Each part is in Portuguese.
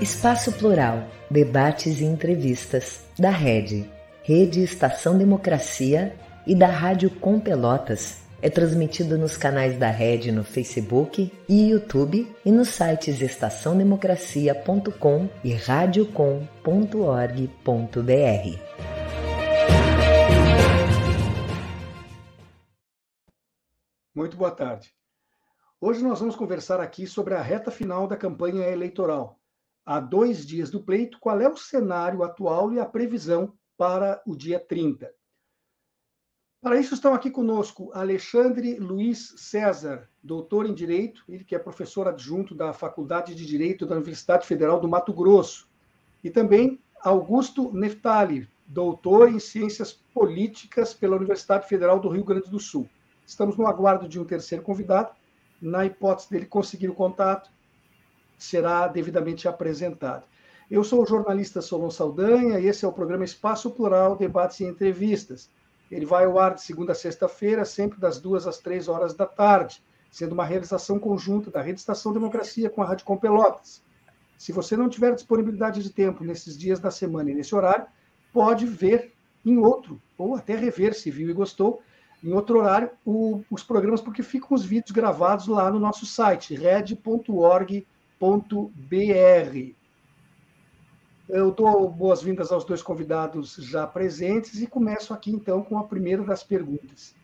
Espaço Plural, debates e entrevistas da Rede, Rede Estação Democracia e da Rádio Com Pelotas. É transmitido nos canais da Rede no Facebook e YouTube e nos sites estaçãodemocracia.com e radiocom.org.br. Muito boa tarde. Hoje nós vamos conversar aqui sobre a reta final da campanha eleitoral há dois dias do pleito, qual é o cenário atual e a previsão para o dia 30. Para isso estão aqui conosco Alexandre Luiz César, doutor em Direito, ele que é professor adjunto da Faculdade de Direito da Universidade Federal do Mato Grosso, e também Augusto Neftali, doutor em Ciências Políticas pela Universidade Federal do Rio Grande do Sul. Estamos no aguardo de um terceiro convidado, na hipótese dele conseguir o contato, será devidamente apresentado. Eu sou o jornalista Solon Saldanha e esse é o programa Espaço Plural, Debates e Entrevistas. Ele vai ao ar de segunda a sexta-feira, sempre das duas às três horas da tarde, sendo uma realização conjunta da Rede Estação Democracia com a Rádio Com Pelotas. Se você não tiver disponibilidade de tempo nesses dias da semana e nesse horário, pode ver em outro, ou até rever se viu e gostou, em outro horário, o, os programas, porque ficam os vídeos gravados lá no nosso site, red.org.br www.cultura.br. Eu dou boas-vindas aos dois convidados já presentes e começo aqui então com a primeira das perguntas.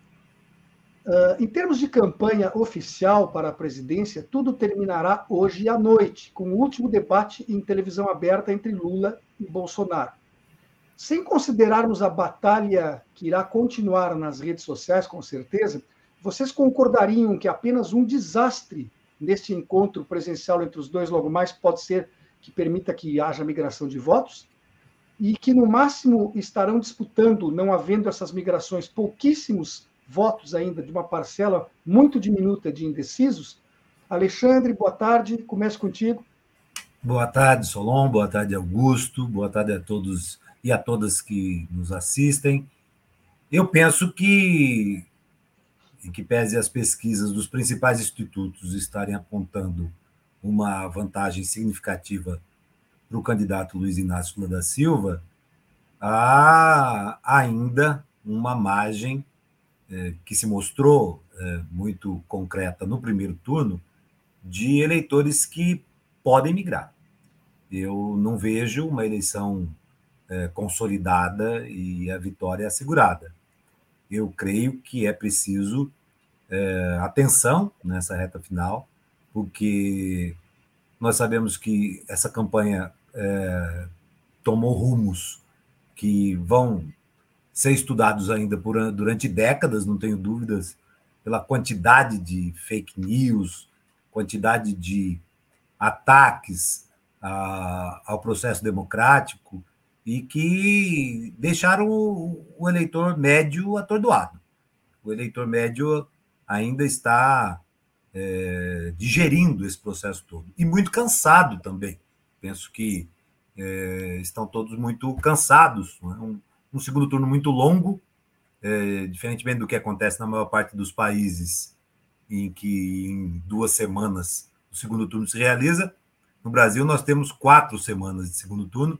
Uh, em termos de campanha oficial para a presidência, tudo terminará hoje à noite, com o último debate em televisão aberta entre Lula e Bolsonaro. Sem considerarmos a batalha que irá continuar nas redes sociais, com certeza, vocês concordariam que apenas um desastre neste encontro presencial entre os dois logo mais pode ser que permita que haja migração de votos e que no máximo estarão disputando, não havendo essas migrações, pouquíssimos votos ainda de uma parcela muito diminuta de indecisos. Alexandre, boa tarde, começo contigo. Boa tarde, Solon, boa tarde, Augusto, boa tarde a todos e a todas que nos assistem. Eu penso que em que pese as pesquisas dos principais institutos estarem apontando uma vantagem significativa para o candidato Luiz Inácio Lula da Silva, há ainda uma margem é, que se mostrou é, muito concreta no primeiro turno de eleitores que podem migrar. Eu não vejo uma eleição é, consolidada e a vitória assegurada eu creio que é preciso é, atenção nessa reta final, porque nós sabemos que essa campanha é, tomou rumos que vão ser estudados ainda por, durante décadas, não tenho dúvidas, pela quantidade de fake news, quantidade de ataques a, ao processo democrático, e que deixaram o, o eleitor médio atordoado. O eleitor médio ainda está é, digerindo esse processo todo e muito cansado também. Penso que é, estão todos muito cansados. É? Um, um, segundo turno muito longo, é, diferentemente do que acontece na maior parte dos países, em que em duas semanas o segundo turno se realiza. No Brasil, nós temos quatro semanas de segundo turno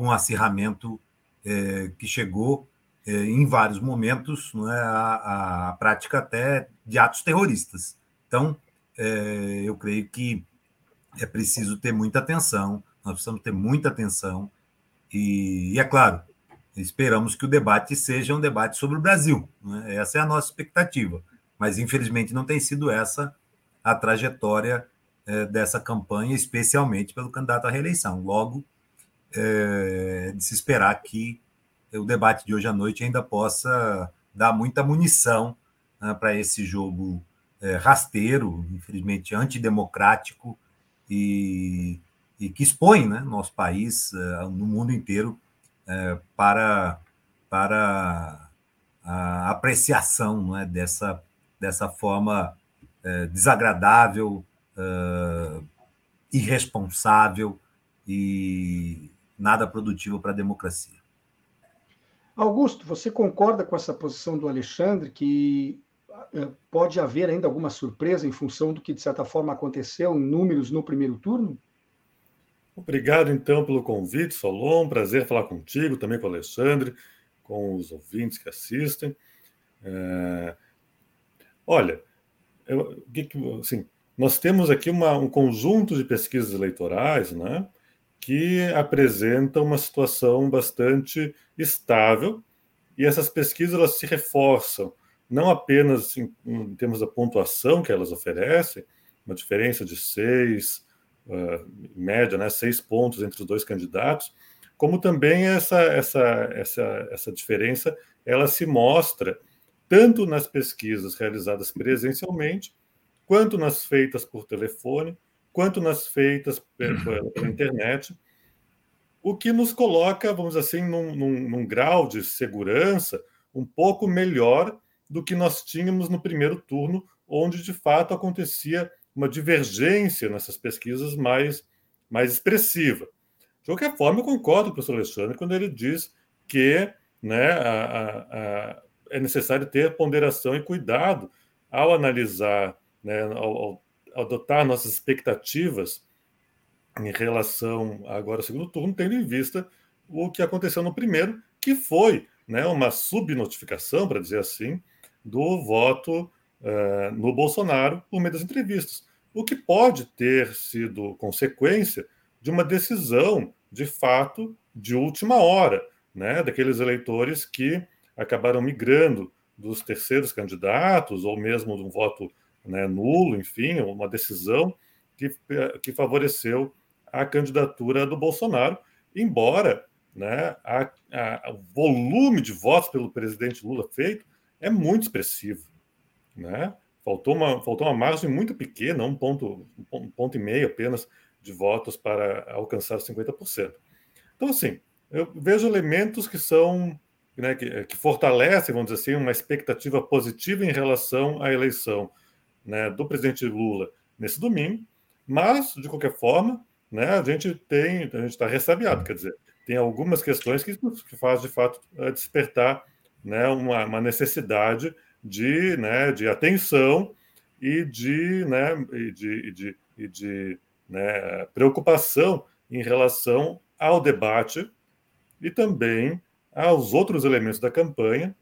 com acirramento é, que chegou é, em vários momentos não é, a, a, prática até de atos terroristas. Então, é, eu creio que é preciso ter muita atenção, nós precisamos ter muita atenção, e, e é claro, esperamos que o debate seja um debate sobre o Brasil, é? essa é a nossa expectativa, mas infelizmente não tem sido essa a trajetória é, dessa campanha, especialmente pelo candidato à reeleição. Logo, é, de se esperar que o debate de hoje à noite ainda possa dar muita munição né, para esse jogo é, rasteiro, infelizmente antidemocrático e, e que expõe né, nosso país é, no mundo inteiro é, para, para a apreciação não é, dessa, dessa forma é, desagradável, é, irresponsável e, nada produtivo para a democracia. Augusto, você concorda com essa posição do Alexandre que eh, pode haver ainda alguma surpresa em função do que, de certa forma, aconteceu em números no primeiro turno? Obrigado, então, pelo convite, Solon. Prazer falar contigo, também com o Alexandre, com os ouvintes que assistem. É... Olha, eu, assim, nós temos aqui uma, um conjunto de pesquisas eleitorais né, que apresentam uma situação bastante estável, e essas pesquisas elas se reforçam, não apenas em, em termos da pontuação que elas oferecem, uma diferença de seis, uh, em média, né, seis pontos entre os dois candidatos, como também essa, essa, essa, essa diferença ela se mostra tanto nas pesquisas realizadas presencialmente, quanto nas feitas por telefone, quanto nas feitas pela, pela internet, o que nos coloca, vamos dizer assim, num, num, num grau de segurança um pouco melhor do que nós tínhamos no primeiro turno, onde de fato acontecia uma divergência nessas pesquisas mais, mais expressiva. De qualquer forma, eu concordo com o professor Alexandre quando ele diz que né, a, a, a, é necessário ter ponderação e cuidado ao analisar, né, ao, ao adotar nossas expectativas em relação agora ao segundo turno, tendo em vista o que aconteceu no primeiro, que foi né, uma subnotificação, para dizer assim, do voto uh, no Bolsonaro por meio das entrevistas, o que pode ter sido consequência de uma decisão, de fato, de última hora, né, daqueles eleitores que acabaram migrando dos terceiros candidatos, ou mesmo de um voto né, nulo, enfim, uma decisão que, que favoreceu a candidatura do Bolsonaro, embora né, a, a, o volume de votos pelo presidente Lula feito é muito expressivo. Né? Faltou, uma, faltou uma margem muito pequena, um ponto, um ponto e meio apenas de votos para alcançar 50%. Então, assim, eu vejo elementos que são né, que, que, fortalecem, vamos dizer assim, uma expectativa positiva em relação à eleição né, do presidente Lula nesse domingo, mas, de qualquer forma, né, a gente tem, a gente está ressabiado, quer dizer, tem algumas questões que, que faz de fato eh, despertar né, uma, uma necessidade de, né, de atenção e de, né, e de, e de, e de né, preocupação em relação ao debate e também aos outros elementos da campanha,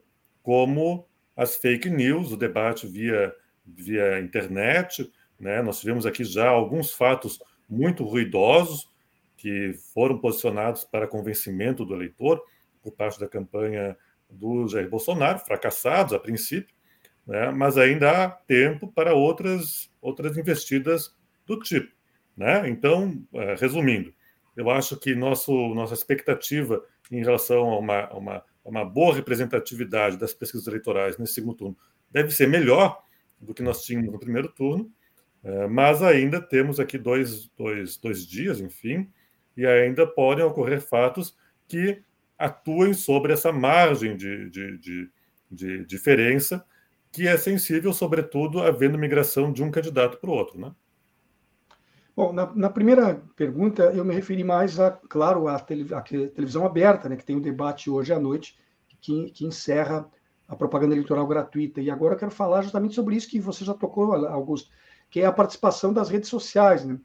como as fake news, o debate via, via internet. Né? Nós tivemos aqui já alguns fatos muito ruidosos que foram posicionados para convencimento do eleitor por parte da campanha do Jair Bolsonaro, fracassados a princípio, né? mas ainda há tempo para outras, outras investidas do tipo. Né? Então, é, resumindo, eu acho que nosso, nossa expectativa em relação a uma, uma, uma boa representatividade das pesquisas eleitorais nesse segundo turno deve ser melhor do que nós tínhamos no primeiro turno, é, mas ainda temos aqui dois, dois, dois dias, enfim, e ainda podem ocorrer fatos que atuem sobre essa margem de, de, de, de diferença que é sensível, sobretudo, havendo migração de um candidato para o outro, né? Bom, na, na, primeira pergunta, eu me referi mais, a, claro, à, tele, à televisão aberta, né, que tem o um debate hoje à noite, que, que, encerra a propaganda eleitoral gratuita. E agora eu quero falar justamente sobre isso que você já tocou, Augusto, que é a participação das redes sociais. Né?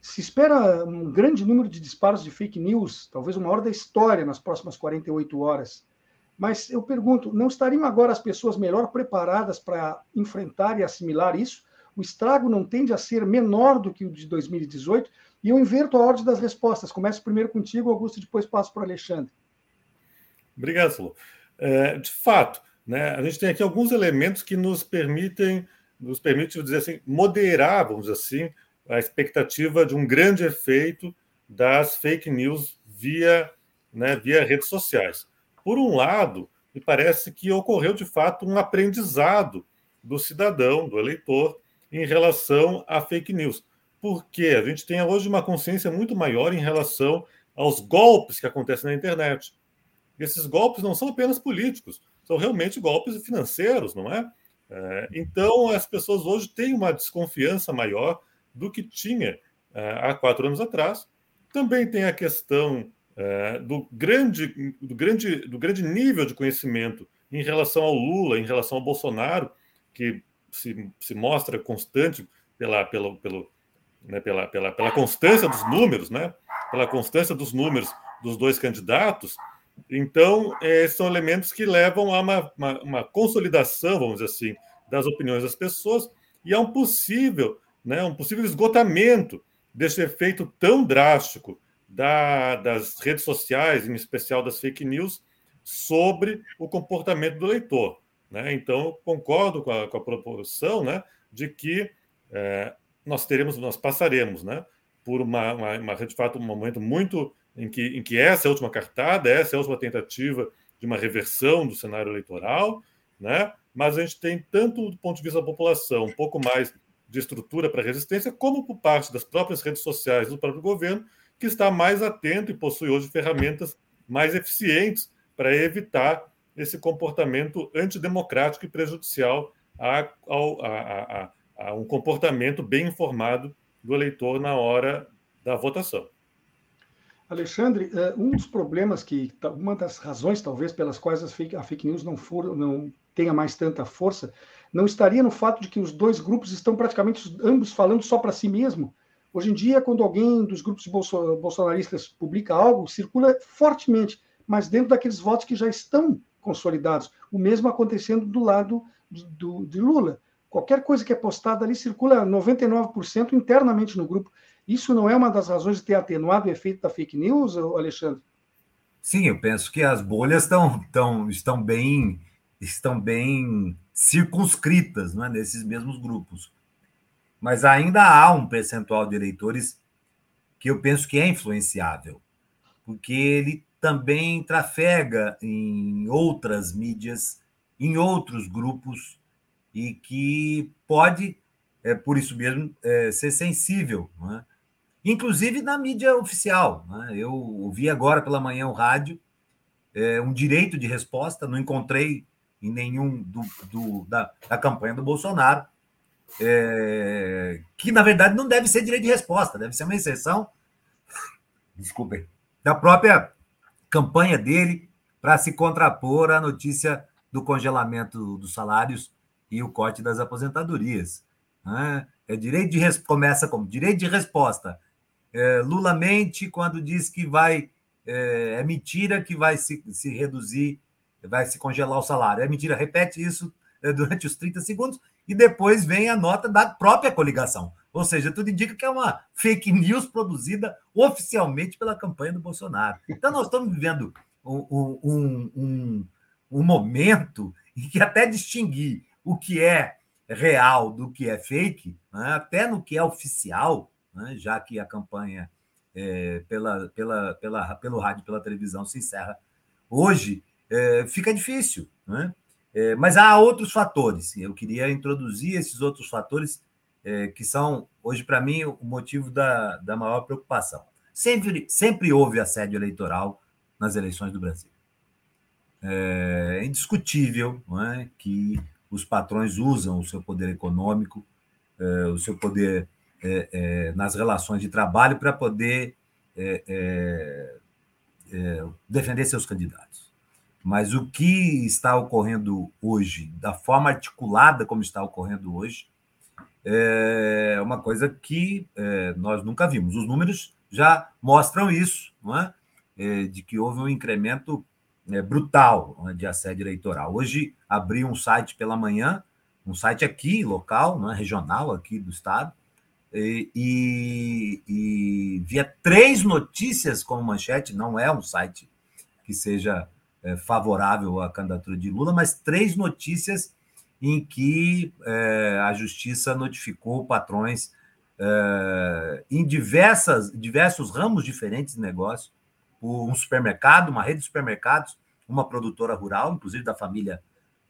Se espera um grande número de disparos de fake news, talvez o maior da história nas próximas 48 horas. Mas eu pergunto, não estariam agora as pessoas melhor preparadas para enfrentar e assimilar isso? O estrago não tende a ser menor do que o de 2018? E eu inverto a ordem das respostas. Começo primeiro contigo, Augusto, depois passo para o Alexandre. Obrigado, Sulu. É, de fato, né, a gente tem aqui alguns elementos que nos permitem, nos permite dizer assim, moderar, vamos dizer assim, a expectativa de um grande efeito das fake news via, né, via redes sociais. Por um lado, me parece que ocorreu de fato um aprendizado do cidadão, do eleitor, em relação a fake news. Porque a gente tem hoje uma consciência muito maior em relação aos golpes que acontecem na internet. E esses golpes não são apenas políticos, são realmente golpes financeiros, não é? é então, as pessoas hoje têm uma desconfiança maior do que tinha é, há quatro anos atrás. Também tem a questão é, do, grande, do, grande, do grande nível de conhecimento em relação ao Lula, em relação ao Bolsonaro, que se, se mostra constante pela, pelo, né, pela, pela, pela constância dos números, né? pela constância dos números dos dois candidatos. Então, é, são elementos que levam a uma, uma, uma, consolidação, vamos dizer assim, das opiniões das pessoas e a um possível, né, um possível esgotamento desse efeito tão drástico da, das redes sociais, em especial das fake news, sobre o comportamento do leitor. Né? Então, concordo com a, com a proposição né, de que é, nós teremos, nós passaremos né, por uma, uma, uma, de fato, um momento muito em que, em que essa é a última cartada, essa é a última tentativa de uma reversão do cenário eleitoral, né? mas a gente tem, tanto do ponto de vista da população, um pouco mais de estrutura para resistência, como por parte das próprias redes sociais do próprio governo, que está mais atento e possui hoje ferramentas mais eficientes para evitar esse comportamento antidemocrático e prejudicial a, a, a, a um comportamento bem informado do eleitor na hora da votação. Alexandre, eh, um dos problemas que, uma das razões talvez pelas quais a fake, news não, for, não tenha mais tanta força, não estaria no fato de que os dois grupos estão praticamente ambos falando só para si mesmo. Hoje em dia, quando alguém dos grupos bolsonaristas publica algo, circula fortemente, mas dentro daqueles votos que já estão consolidados. O mesmo acontecendo do lado do, de Lula. Qualquer coisa que é postada ali circula 99% internamente no grupo. Isso não é uma das razões de ter atenuado o efeito da fake news, Alexandre? Sim, eu penso que as bolhas estão, estão, estão bem estão bem circunscritas né, nesses mesmos grupos. Mas ainda há um percentual de eleitores que eu penso que é influenciável, porque ele também trafega em outras mídias, em outros grupos, e que pode, é, por isso mesmo, é, ser sensível. Né? Inclusive na mídia oficial. Né? Eu ouvi agora pela manhã o rádio, é, um direito de resposta, não encontrei em nenhum do, do da, da, campanha do Bolsonaro, é, que na verdade não deve ser direito de resposta, deve ser uma exceção, desculpem, da própria campanha dele para se contrapor à notícia do congelamento dos salários e o corte das aposentadorias. Né? É direito de começa como direito de resposta é, Lula mente quando diz que vai. É, é, mentira que vai se, se reduzir, vai se congelar o salário. É mentira, repete isso é, durante os 30 segundos e depois vem a nota da própria coligação. Ou seja, tudo indica que é uma fake news produzida oficialmente pela campanha do Bolsonaro. Então, nós estamos vivendo um, um, um, um momento em que até distinguir o que é real do que é fake, né, até no que é oficial, né, já que a campanha é, pela, pela, pela, pelo rádio e pela televisão se encerra hoje, é, fica difícil. Né? É, mas há outros fatores. Eu queria introduzir esses outros fatores é, que são, hoje, para mim, o motivo da, da maior preocupação. Sempre, sempre houve assédio eleitoral nas eleições do Brasil. É indiscutível é, que os patrões usam o seu poder econômico, é, o seu poder é, é, nas relações de trabalho para poder é, é, é, defender seus candidatos. Mas o que está ocorrendo hoje, da forma articulada como está ocorrendo hoje, é uma coisa que nós nunca vimos. Os números já mostram isso, de que houve um incremento brutal né, de assédio eleitoral. Hoje abri um site pela manhã, um site aqui, local, regional aqui do estado, e, e, via três notícias como manchete, não é um site que seja é, favorável à candidatura de Lula, mas três notícias em que é, a justiça notificou patrões é, em diversas, diversos ramos diferentes de negócio, um supermercado, uma rede de supermercados, uma produtora rural, inclusive da família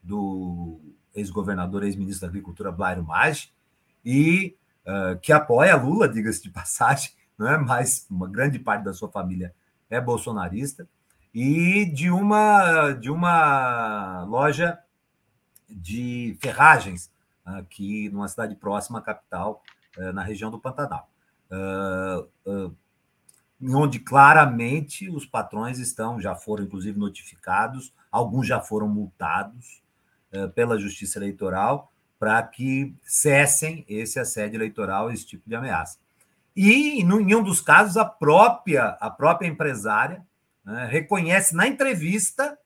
do ex-governador, ex-ministro da Agricultura, Blairo Maggi, e uh, que apoia Lula, diga-se de passagem, não é? mas uma grande parte da sua família é bolsonarista, e de uma, de uma loja de ferragens aqui numa cidade próxima à capital, uh, na região do Pantanal. Onde claramente os patrões estão, já foram inclusive notificados, alguns já foram multados pela Justiça Eleitoral, para que cessem esse assédio eleitoral, esse tipo de ameaça. E, em um dos casos, a própria, a própria empresária né, reconhece na entrevista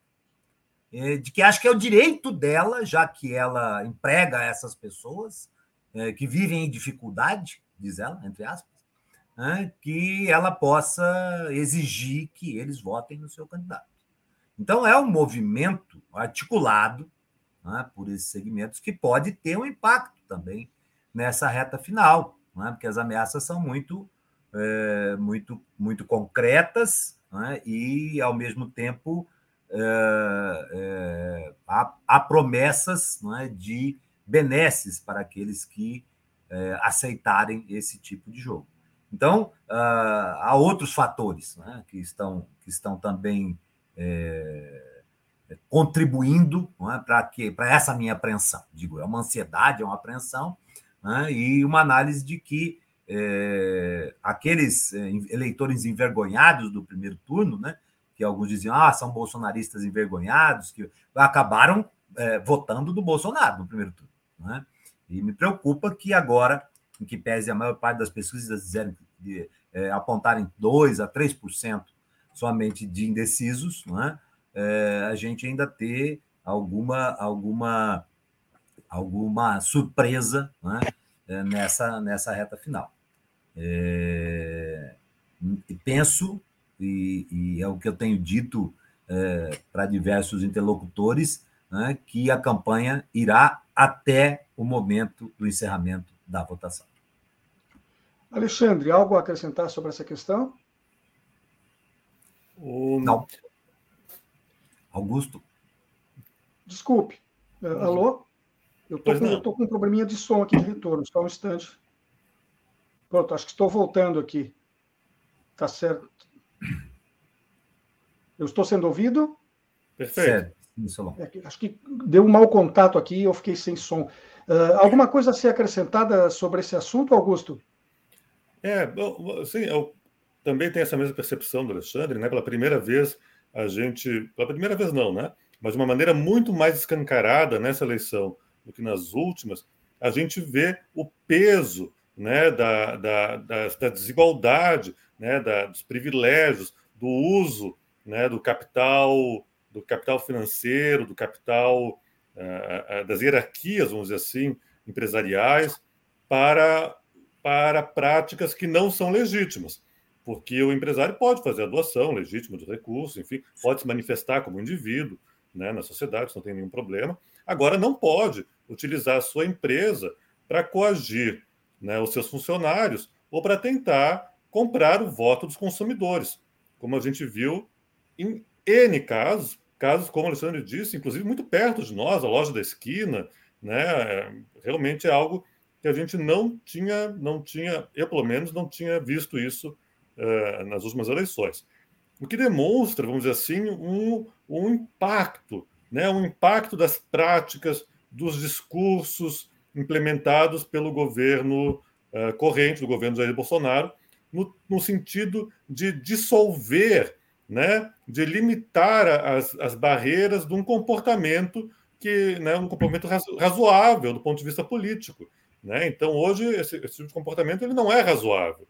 é, de que acha que é o direito dela, já que ela emprega essas pessoas é, que vivem em dificuldade, diz ela, entre aspas, né, que ela possa exigir que eles votem no seu candidato. Então, é um movimento articulado né, por esses segmentos que pode ter um impacto também nessa reta final, né, porque as ameaças são muito, é, muito, muito concretas né, e, ao mesmo tempo, é, é, há, há, promessas né, de benesses para aqueles que é, aceitarem esse tipo de jogo. Então, uh, há outros fatores né, que, estão, que estão também é, contribuindo é, para essa minha apreensão. Digo, é uma ansiedade, é uma apreensão, né, e uma análise de que é, aqueles é, eleitores envergonhados do primeiro turno, né, que alguns diziam, ah, são bolsonaristas envergonhados, que acabaram é, votando do Bolsonaro no primeiro turno. Né? E me preocupa que agora, em que pese a maior parte das pesquisas dizerem, de, é, apontarem 2% a 3% somente de indecisos? É, a gente ainda ter alguma, alguma, alguma surpresa né? é, nessa, nessa reta final. É, penso, e, e, é o que eu tenho dito é, para diversos interlocutores, né, que a campanha irá até o momento do encerramento da votação. Alexandre, algo a acrescentar sobre essa questão? O... Não. Augusto? Desculpe. Uh, alô? Eu estou com um probleminha de som aqui de retorno, só um instante. Pronto, acho que estou voltando aqui. Tá certo. Eu estou sendo ouvido? Perfeito. É, acho que deu um mau contato aqui e eu fiquei sem som. Uh, alguma coisa a ser acrescentada sobre esse assunto, Augusto? É, sim, eu também tenho essa mesma percepção do Alexandre, né? Pela primeira vez, a gente. Pela primeira vez, não, né? Mas de uma maneira muito mais escancarada nessa eleição do que nas últimas, a gente vê o peso né, da, da, da, da desigualdade, né, da, dos privilégios, do uso né, do capital do capital financeiro, do capital uh, das hierarquias, vamos dizer assim, empresariais, para, para práticas que não são legítimas. Porque o empresário pode fazer a doação legítima de recursos, enfim, pode se manifestar como indivíduo né, na sociedade, não tem nenhum problema. Agora, não pode utilizar a sua empresa para coagir né, os seus funcionários ou para tentar comprar o voto dos consumidores, como a gente viu em N casos, casos como o Alexandre disse, inclusive muito perto de nós, a loja da esquina, né? Realmente é algo que a gente não tinha, não tinha, eu pelo menos não tinha visto isso uh, nas últimas eleições. O que demonstra, vamos dizer assim, um, um impacto, né? um impacto das práticas, dos discursos implementados pelo governo uh, corrente, do governo Jair Bolsonaro, no, no sentido de dissolver né, de limitar as, as barreiras de um comportamento que, né, um comportamento razoável do ponto de vista político. Né? Então, hoje, esse, esse, tipo de comportamento ele não é razoável.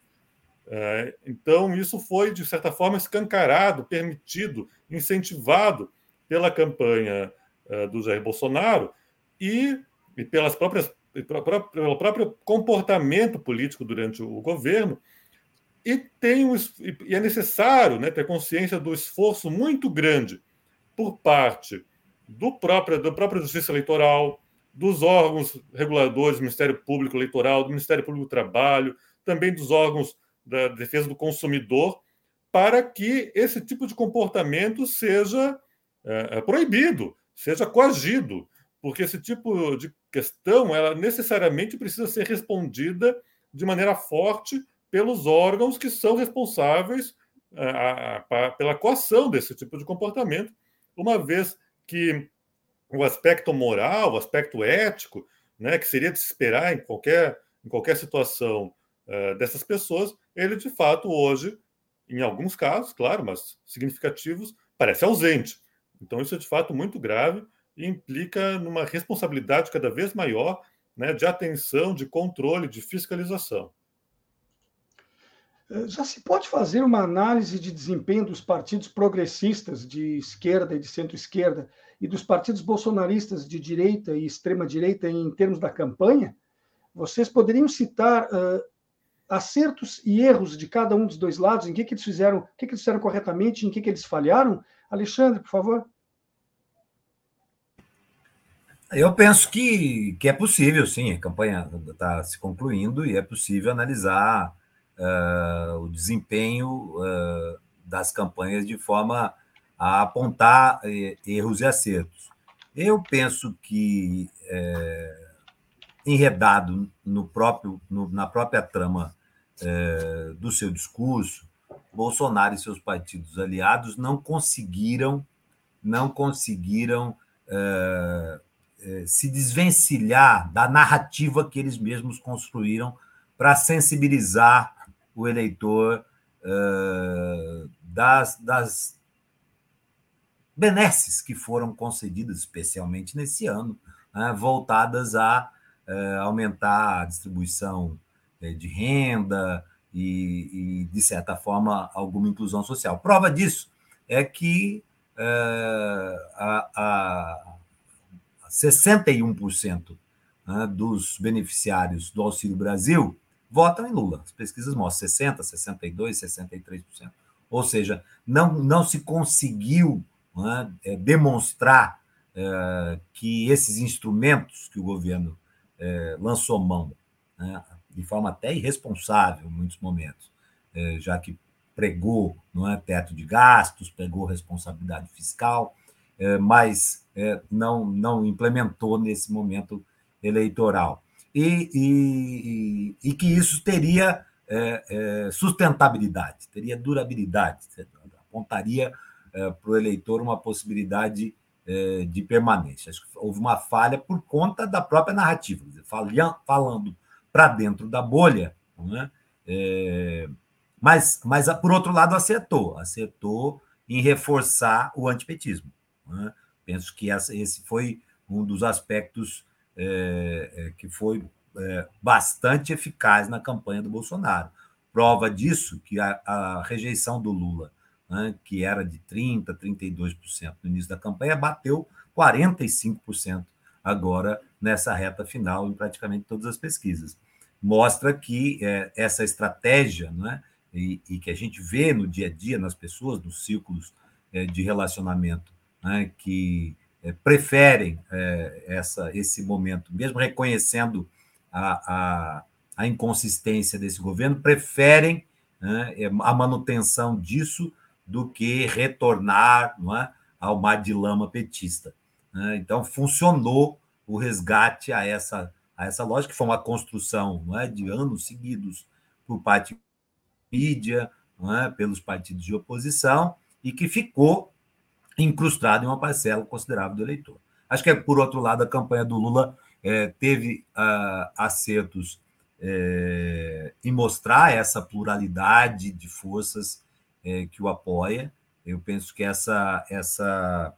É, então, isso foi, de certa forma, escancarado, permitido, incentivado pela campanha é, do Jair Bolsonaro e, pelas próprias, pelo próprio comportamento político durante o governo, e, tem um, e é necessário né, ter consciência do esforço muito grande por parte do próprio, da própria Justiça Eleitoral, dos órgãos reguladores do Ministério Público Eleitoral, do Ministério Público do Trabalho, também dos órgãos da defesa do consumidor, para que esse tipo de comportamento seja é, é proibido, seja coagido, porque esse tipo de questão ela necessariamente precisa ser respondida de maneira forte pelos órgãos que são responsáveis a, a, a, pela coação desse tipo de comportamento, uma vez que o aspecto moral, o aspecto ético, né, que seria de se esperar em qualquer, em qualquer situação uh, dessas pessoas, ele de fato hoje, em alguns casos, claro, mas significativos, parece ausente. Então isso é de fato muito grave e implica numa responsabilidade cada vez maior né, de atenção, de controle, de fiscalização. Eh, já se pode fazer uma análise de desempenho dos partidos progressistas de esquerda e de centro-esquerda e dos partidos bolsonaristas de direita e extrema-direita em termos da campanha? Vocês poderiam citar uh, acertos e erros de cada um dos dois lados, em que, que eles fizeram, o que, que eles fizeram corretamente, em que, que eles falharam? Alexandre, por favor. Eu penso que, que é possível, sim, a campanha está se concluindo e é possível analisar uh, o desempenho uh, das campanhas de forma a apontar eh, erros e acertos. Eu penso que, eh, enredado no próprio, no, na própria trama eh, do seu discurso, Bolsonaro e seus partidos aliados não conseguiram, não conseguiram se desvencilhar da narrativa que eles mesmos construíram para sensibilizar o eleitor das, das benesses que foram concedidas, especialmente nesse ano, né, voltadas a aumentar a distribuição de renda e, e, de certa forma, alguma inclusão social. Prova disso é que a, a 61% né, dos beneficiários do Auxílio Brasil votam em Lula. As pesquisas mostram 60%, 62%, 63%. Ou seja, não, não se conseguiu né, demonstrar é, que esses instrumentos que o governo é, lançou mão, né, de forma até irresponsável em muitos momentos, é, já que pregou não é, teto de gastos, pegou responsabilidade fiscal, mas não, não implementou nesse momento eleitoral e, e, e que isso teria é, é, sustentabilidade, teria durabilidade, apontaria é, para o eleitor uma possibilidade é, de permanência. Acho que houve uma falha por conta da própria narrativa, falando para dentro da bolha, né? mas, mas, por outro lado, acertou, acertou em reforçar o antipetismo. Né? Penso que esse foi um dos aspectos é, é, que foi é, bastante eficaz na campanha do Bolsonaro. Prova disso que a, a rejeição do Lula, né, que era de 30%, 32% no início da campanha, bateu 45% agora nessa reta final em praticamente todas as pesquisas. Mostra que é, essa estratégia, né, e, e, que a gente vê no dia a dia nas pessoas, nos círculos é, de relacionamento, né, que é, preferem é, essa, esse momento, mesmo reconhecendo a, a, a inconsistência desse governo, preferem né, é, a manutenção disso do que retornar não é, ao mar de lama petista. Né? Então, funcionou o resgate a essa, a essa lógica, que foi uma construção não é, de anos seguidos por parte mídia, não é, pelos partidos de oposição, e que ficou incrustado em uma parcela considerável do eleitor. Acho que, por outro lado, a campanha do Lula é, teve uh, acertos é, em mostrar essa pluralidade de forças é, que o apoia. Eu penso que essa, essa,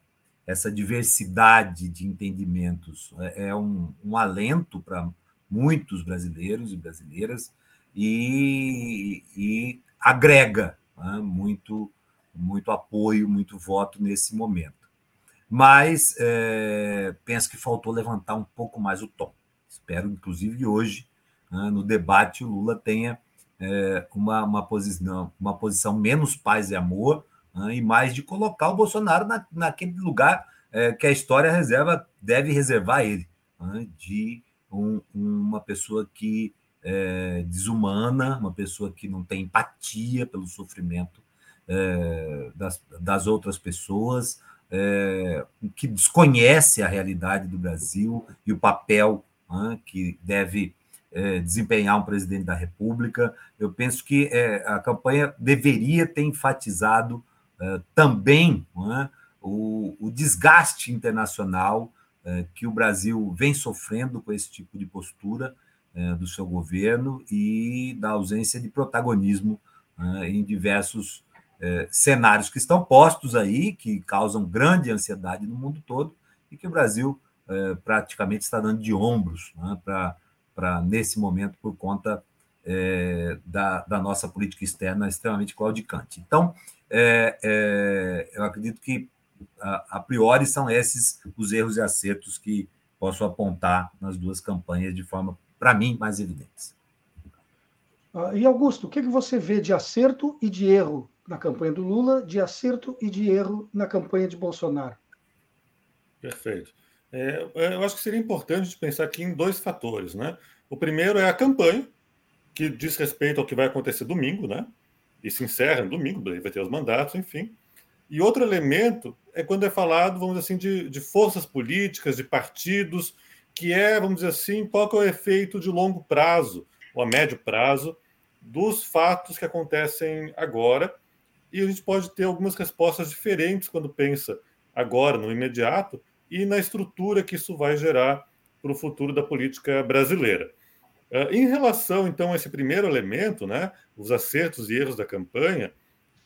essa diversidade de entendimentos é, é um, um alento para muitos brasileiros e brasileiras e, e agrega né, muito muito apoio, muito voto nesse momento. Mas é, penso que faltou levantar um pouco mais o tom. Espero, inclusive, que hoje, né, no debate, o Lula tenha é, uma, uma, posição, uma posição menos paz e amor né, e mais de colocar o Bolsonaro na, naquele lugar é, que a história reserva deve reservar ele, né, de um, uma pessoa que é desumana, uma pessoa que não tem empatia pelo sofrimento é, das, das outras pessoas, é, que desconhece a realidade do Brasil e o papel né, que deve é, desempenhar um presidente da República. Eu penso que é, a campanha deveria ter enfatizado também né, o, o, desgaste internacional é, que o Brasil vem sofrendo com esse tipo de postura do seu governo e da ausência de protagonismo né, em diversos é, cenários que estão postos aí, que causam grande ansiedade no mundo todo, e que o Brasil é, praticamente está dando de ombros né, para, nesse momento, por conta é, da, da, nossa política externa extremamente claudicante. Então, é, é, eu acredito que, a, a, priori, são esses os erros e acertos que posso apontar nas duas campanhas de forma, para mim, mais evidentes. Uh, e, Augusto, o que, que você vê de acerto e de erro na campanha do Lula, de acerto e de erro na campanha de Bolsonaro? Perfeito. É, eu acho que seria importante pensar aqui em dois fatores. Né? O primeiro é a campanha, que diz respeito ao que vai acontecer domingo, né? E se encerra no domingo, vai ter os mandatos, enfim. E outro elemento é quando é falado, vamos dizer assim, de, de forças políticas, de partidos, que é, vamos dizer assim, qual é o efeito de longo prazo, ou a médio prazo, dos fatos que acontecem agora. E a gente pode ter algumas respostas diferentes quando pensa agora, no imediato, e na estrutura que isso vai gerar para o futuro da política brasileira. Uh, em relação, então, a esse primeiro elemento, né, os acertos e erros da campanha,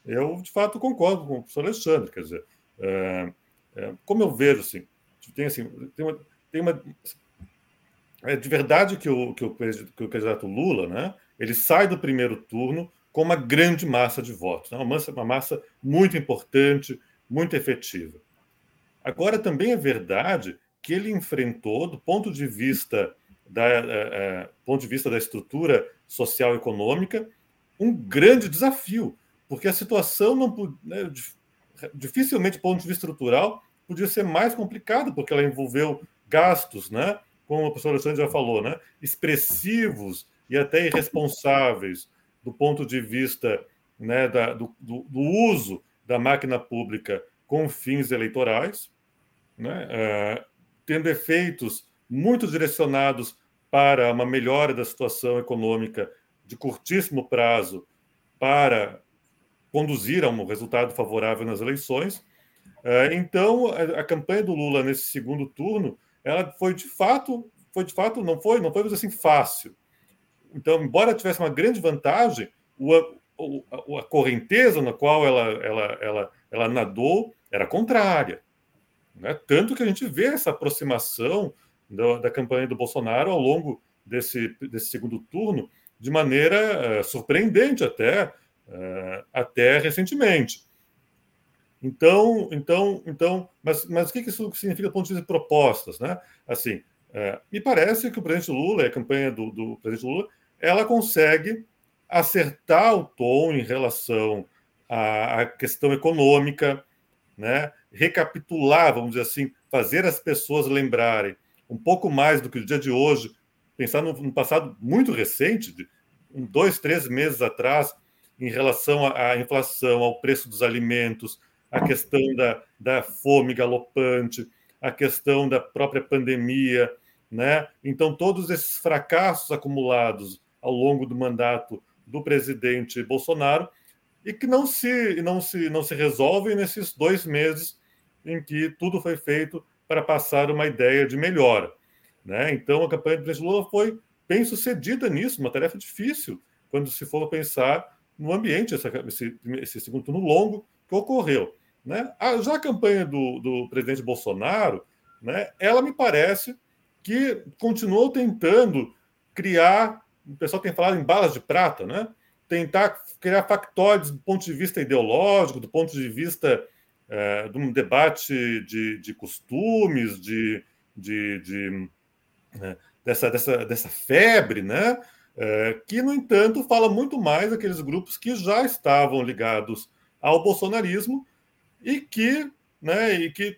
eu, de fato, concordo com o professor Alexandre. Quer dizer, uh, uh, como eu vejo, assim, tem, assim, tem uma... Tem uma é de verdade que o, que o, que o candidato Lula, né, ele sai do primeiro turno com uma grande massa de votos, né, uma, massa, uma massa muito importante, muito efetiva. Agora, também é verdade que ele enfrentou, do ponto de vista da é, é, ponto de vista da estrutura social econômica, um grande desafio, porque a situação não né, dificilmente, do ponto de vista estrutural, podia ser mais complicada, porque ela envolveu gastos, né, como o professor Alexandre já falou, né, expressivos e até irresponsáveis do ponto de vista né, da, do, do, do, uso da máquina pública com fins eleitorais, né, uh, tendo efeitos muito direcionados para uma melhora da situação econômica de curtíssimo prazo para conduzir a um resultado favorável nas eleições. É, então, a campanha do Lula nesse segundo turno, ela foi de fato, foi de fato, não foi, não foi assim fácil. Então, embora tivesse uma grande vantagem, a, correnteza na qual ela, ela, ela, ela nadou era contrária. Né? Tanto que a gente vê essa aproximação da, campanha do Bolsonaro ao longo desse, desse segundo turno de maneira uh, surpreendente até, uh, até recentemente. Então, então, então, mas, mas o que isso significa do ponto de vista de propostas, né? Assim, uh, me parece que o presidente Lula, a campanha do, do presidente Lula, ela consegue acertar o tom em relação à, à questão econômica, né? Recapitular, vamos dizer assim, fazer as pessoas lembrarem um pouco mais do que o dia de hoje, pensar no, no passado muito recente, de um, dois, três meses atrás, em relação à, à inflação, ao preço dos alimentos, a questão da, da fome galopante, a questão da própria pandemia, né? Então todos esses fracassos acumulados ao longo do mandato do presidente Bolsonaro e que não se não se não se resolvem nesses dois meses em que tudo foi feito para passar uma ideia de melhora. Né? Então, a campanha do presidente Lula foi bem sucedida nisso, uma tarefa difícil, quando se for pensar no ambiente, essa, esse, esse, segundo turno longo que ocorreu. Né? A, já a campanha do, do presidente Bolsonaro, né, ela me parece que continuou tentando criar, o pessoal tem falado em balas de prata, né? tentar criar factóides do ponto de vista ideológico, do ponto de vista é, de um debate de, de costumes, de, de, de é, dessa, dessa, dessa febre, né? É, que, no entanto, fala muito mais daqueles grupos que já estavam ligados ao bolsonarismo e que, né, e que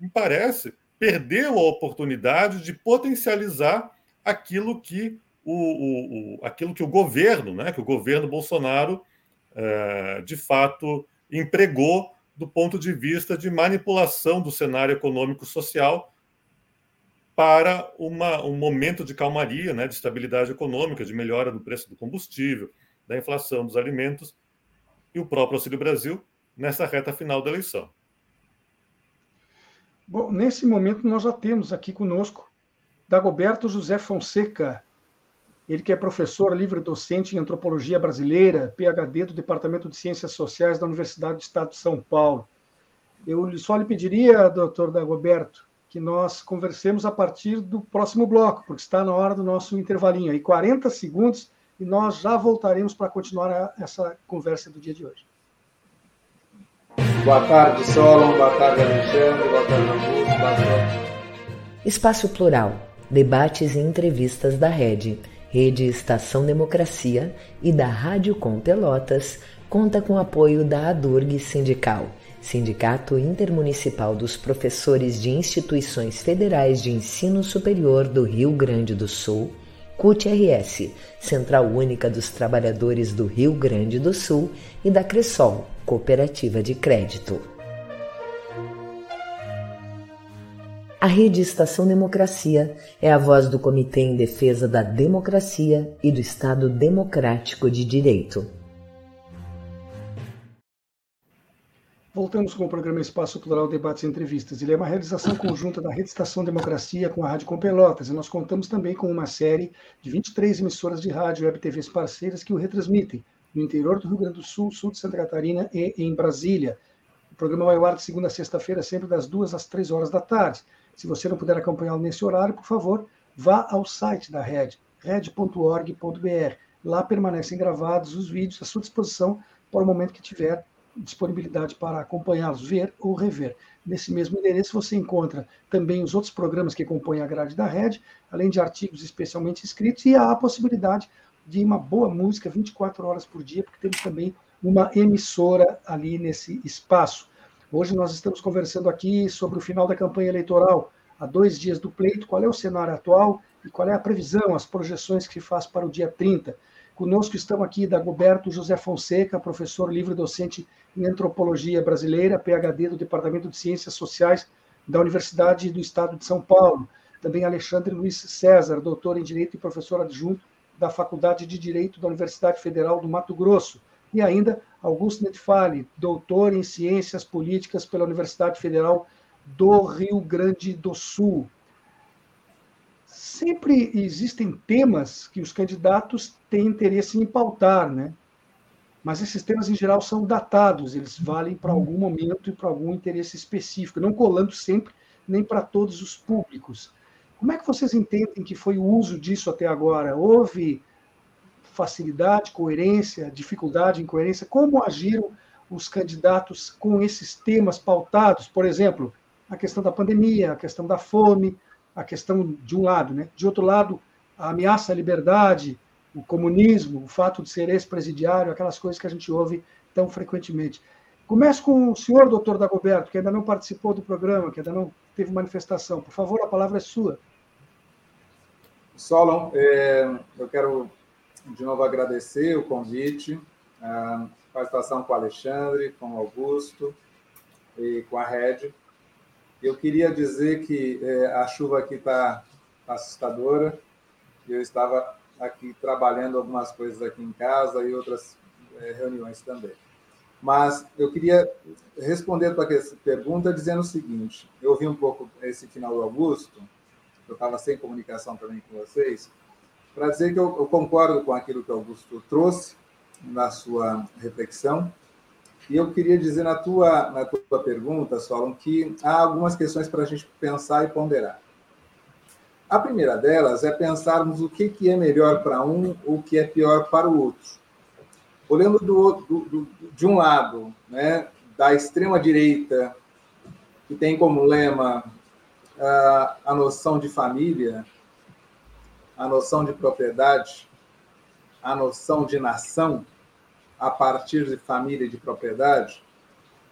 me parece, perdeu a oportunidade de potencializar aquilo que o, o, o aquilo que o governo, né, que o governo Bolsonaro, é, de fato, empregou do ponto de vista de manipulação do cenário econômico-social para uma, um momento de calmaria, né, de estabilidade econômica, de melhora do preço do combustível, da inflação dos alimentos e o próprio Auxílio Brasil nessa reta final da eleição. Bom, nesse momento nós já temos aqui conosco Dagoberto José Fonseca, ele que é professor livre-docente em Antropologia Brasileira, PhD do Departamento de Ciências Sociais da Universidade do Estado de São Paulo. Eu só lhe pediria, doutor Dagoberto, que nós conversemos a partir do próximo bloco, porque está na hora do nosso intervalinho. Aí, 40 segundos, e nós já voltaremos para continuar essa conversa do dia de hoje. Boa tarde, Solon. Boa tarde, Alexandre. Boa tarde, Augusto. Boa tarde. Espaço Plural. Debates e entrevistas da Rede, Rede Estação Democracia e da Rádio Com Pelotas, conta com apoio da ADURG Sindical, Sindicato Intermunicipal dos Professores de Instituições Federais de Ensino Superior do Rio Grande do Sul, CUT-RS, Central Única dos Trabalhadores do Rio Grande do Sul, e da Cressol, Cooperativa de Crédito. A Rede Estação Democracia é a voz do Comitê em Defesa da Democracia e do Estado Democrático de Direito. Voltamos com o programa Espaço Plural Debates e Entrevistas. Ele é uma realização conjunta da Rede Estação Democracia com a Rádio Com Pelotas. E nós contamos também com uma série de 23 emissoras de rádio e web TVs parceiras que o retransmitem no interior do Rio Grande do Sul, sul de Santa Catarina e em Brasília. O programa vai ao ar de segunda a sexta-feira, sempre das duas às três horas da tarde. Se você não puder acompanhá-lo nesse horário, por favor, vá ao site da Rede, red.org.br. Lá permanecem gravados os vídeos à sua disposição para o momento que tiver disponibilidade para acompanhá-los, ver ou rever. Nesse mesmo endereço você encontra também os outros programas que compõem a grade da rede, além de artigos especialmente escritos, e há a possibilidade de uma boa música 24 horas por dia, porque temos também uma emissora ali nesse espaço. Hoje nós estamos conversando aqui sobre o final da campanha eleitoral, há dois dias do pleito, qual é o cenário atual e qual é a previsão, as projeções que se faz para o dia 30. Conosco estão aqui Dagoberto José Fonseca, professor livre-docente em Antropologia Brasileira, PhD do Departamento de Ciências Sociais da Universidade do Estado de São Paulo. Também Alexandre Luiz César, doutor em Direito e professor adjunto da Faculdade de Direito da Universidade Federal do Mato Grosso. E ainda Augusto Netfali, doutor em Ciências Políticas pela Universidade Federal do Rio Grande do Sul sempre existem temas que os candidatos têm interesse em pautar, né? Mas esses temas, em geral, são datados, eles valem para algum momento e para algum interesse específico, não colando sempre nem para todos os públicos. Como é que vocês entendem que foi o uso disso até agora? Houve facilidade, coerência, dificuldade, incoerência? Como agiram os candidatos com esses temas pautados? Por exemplo, a questão da pandemia, a questão da fome, a questão de um lado, né? De outro lado, a ameaça à liberdade, o comunismo, o fato de ser ex-presidiário, aquelas coisas que a gente ouve tão frequentemente. Começo com o senhor, doutor Dagoberto, que ainda não participou do programa, que ainda não teve manifestação. Por favor, a palavra é sua. Solon, é, eu quero de novo agradecer o convite, a participação com o Alexandre, com o Augusto e com a Red. Eu queria dizer que é, a chuva aqui está assustadora. Eu estava aqui trabalhando algumas coisas aqui em casa e outras é, reuniões também. Mas eu queria responder para essa pergunta dizendo o seguinte: eu ouvi um pouco esse final do Augusto, eu estava sem comunicação também com vocês, para dizer que eu, eu concordo com aquilo que Augusto trouxe na sua reflexão e eu queria dizer na tua, na tua pergunta, Solon, que há algumas questões para a gente pensar e ponderar. A primeira delas é pensarmos o que, que é melhor para um o que é pior para o outro. Olhando do, do, do, de um lado, né, da extrema-direita, que tem como lema a, a noção de família, a noção de propriedade, a noção de nação, a partir de família e de propriedade,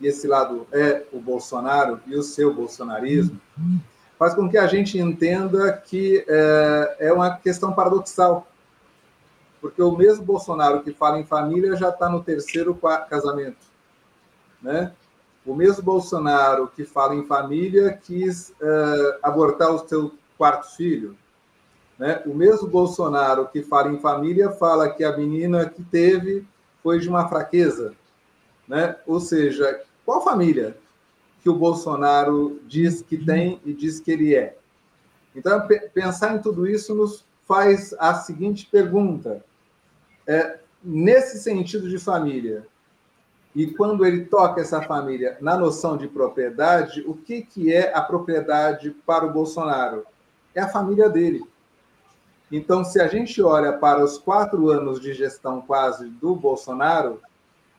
e esse lado é o Bolsonaro e o seu bolsonarismo, faz com que a gente entenda que é, é uma questão paradoxal. Porque o mesmo Bolsonaro que fala em família já está no terceiro casamento. Né? O mesmo Bolsonaro que fala em família quis é, abortar o seu quarto filho. Né? O mesmo Bolsonaro que fala em família fala que a menina que teve foi de uma fraqueza, né? Ou seja, qual família que o Bolsonaro diz que tem e diz que ele é? Então, pensar em tudo isso nos faz a seguinte pergunta: é, nesse sentido de família, e quando ele toca essa família na noção de propriedade, o que, que é a propriedade para o Bolsonaro? É a família dele. Então, se a gente olha para os quatro anos de gestão quase do Bolsonaro,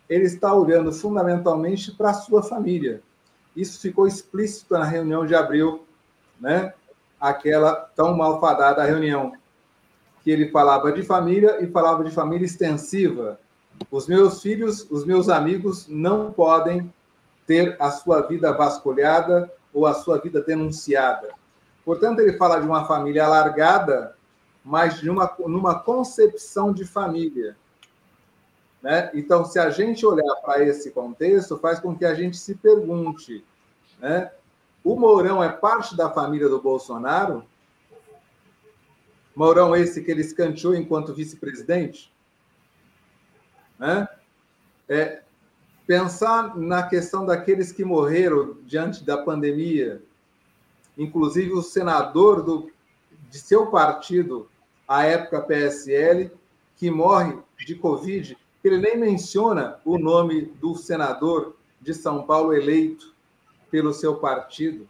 ele está olhando fundamentalmente para a sua família. Isso ficou explícito na reunião de abril, né? aquela tão malfadada reunião, que ele falava de família e falava de família extensiva. Os meus filhos, os meus amigos não podem ter a sua vida vasculhada ou a sua vida denunciada. Portanto, ele fala de uma família alargada, mas de uma numa concepção de família. Né? Então, se a gente olhar para esse contexto, faz com que a gente se pergunte: né? o Mourão é parte da família do Bolsonaro? Mourão, esse que ele escanteou enquanto vice-presidente? Né? É, pensar na questão daqueles que morreram diante da pandemia, inclusive o senador do, de seu partido, à época PSL, que morre de Covid, ele nem menciona o nome do senador de São Paulo eleito pelo seu partido.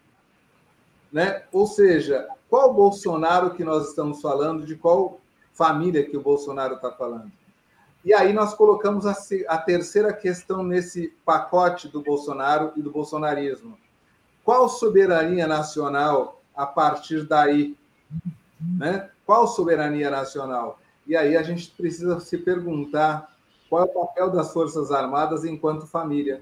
Né? Ou seja, qual Bolsonaro que nós estamos falando, de qual família que o Bolsonaro está falando? E aí nós colocamos a, a terceira questão nesse pacote do Bolsonaro e do bolsonarismo. Qual soberania nacional a partir daí? Né? Qual soberania nacional? E aí a gente precisa se perguntar qual é o papel das Forças Armadas enquanto família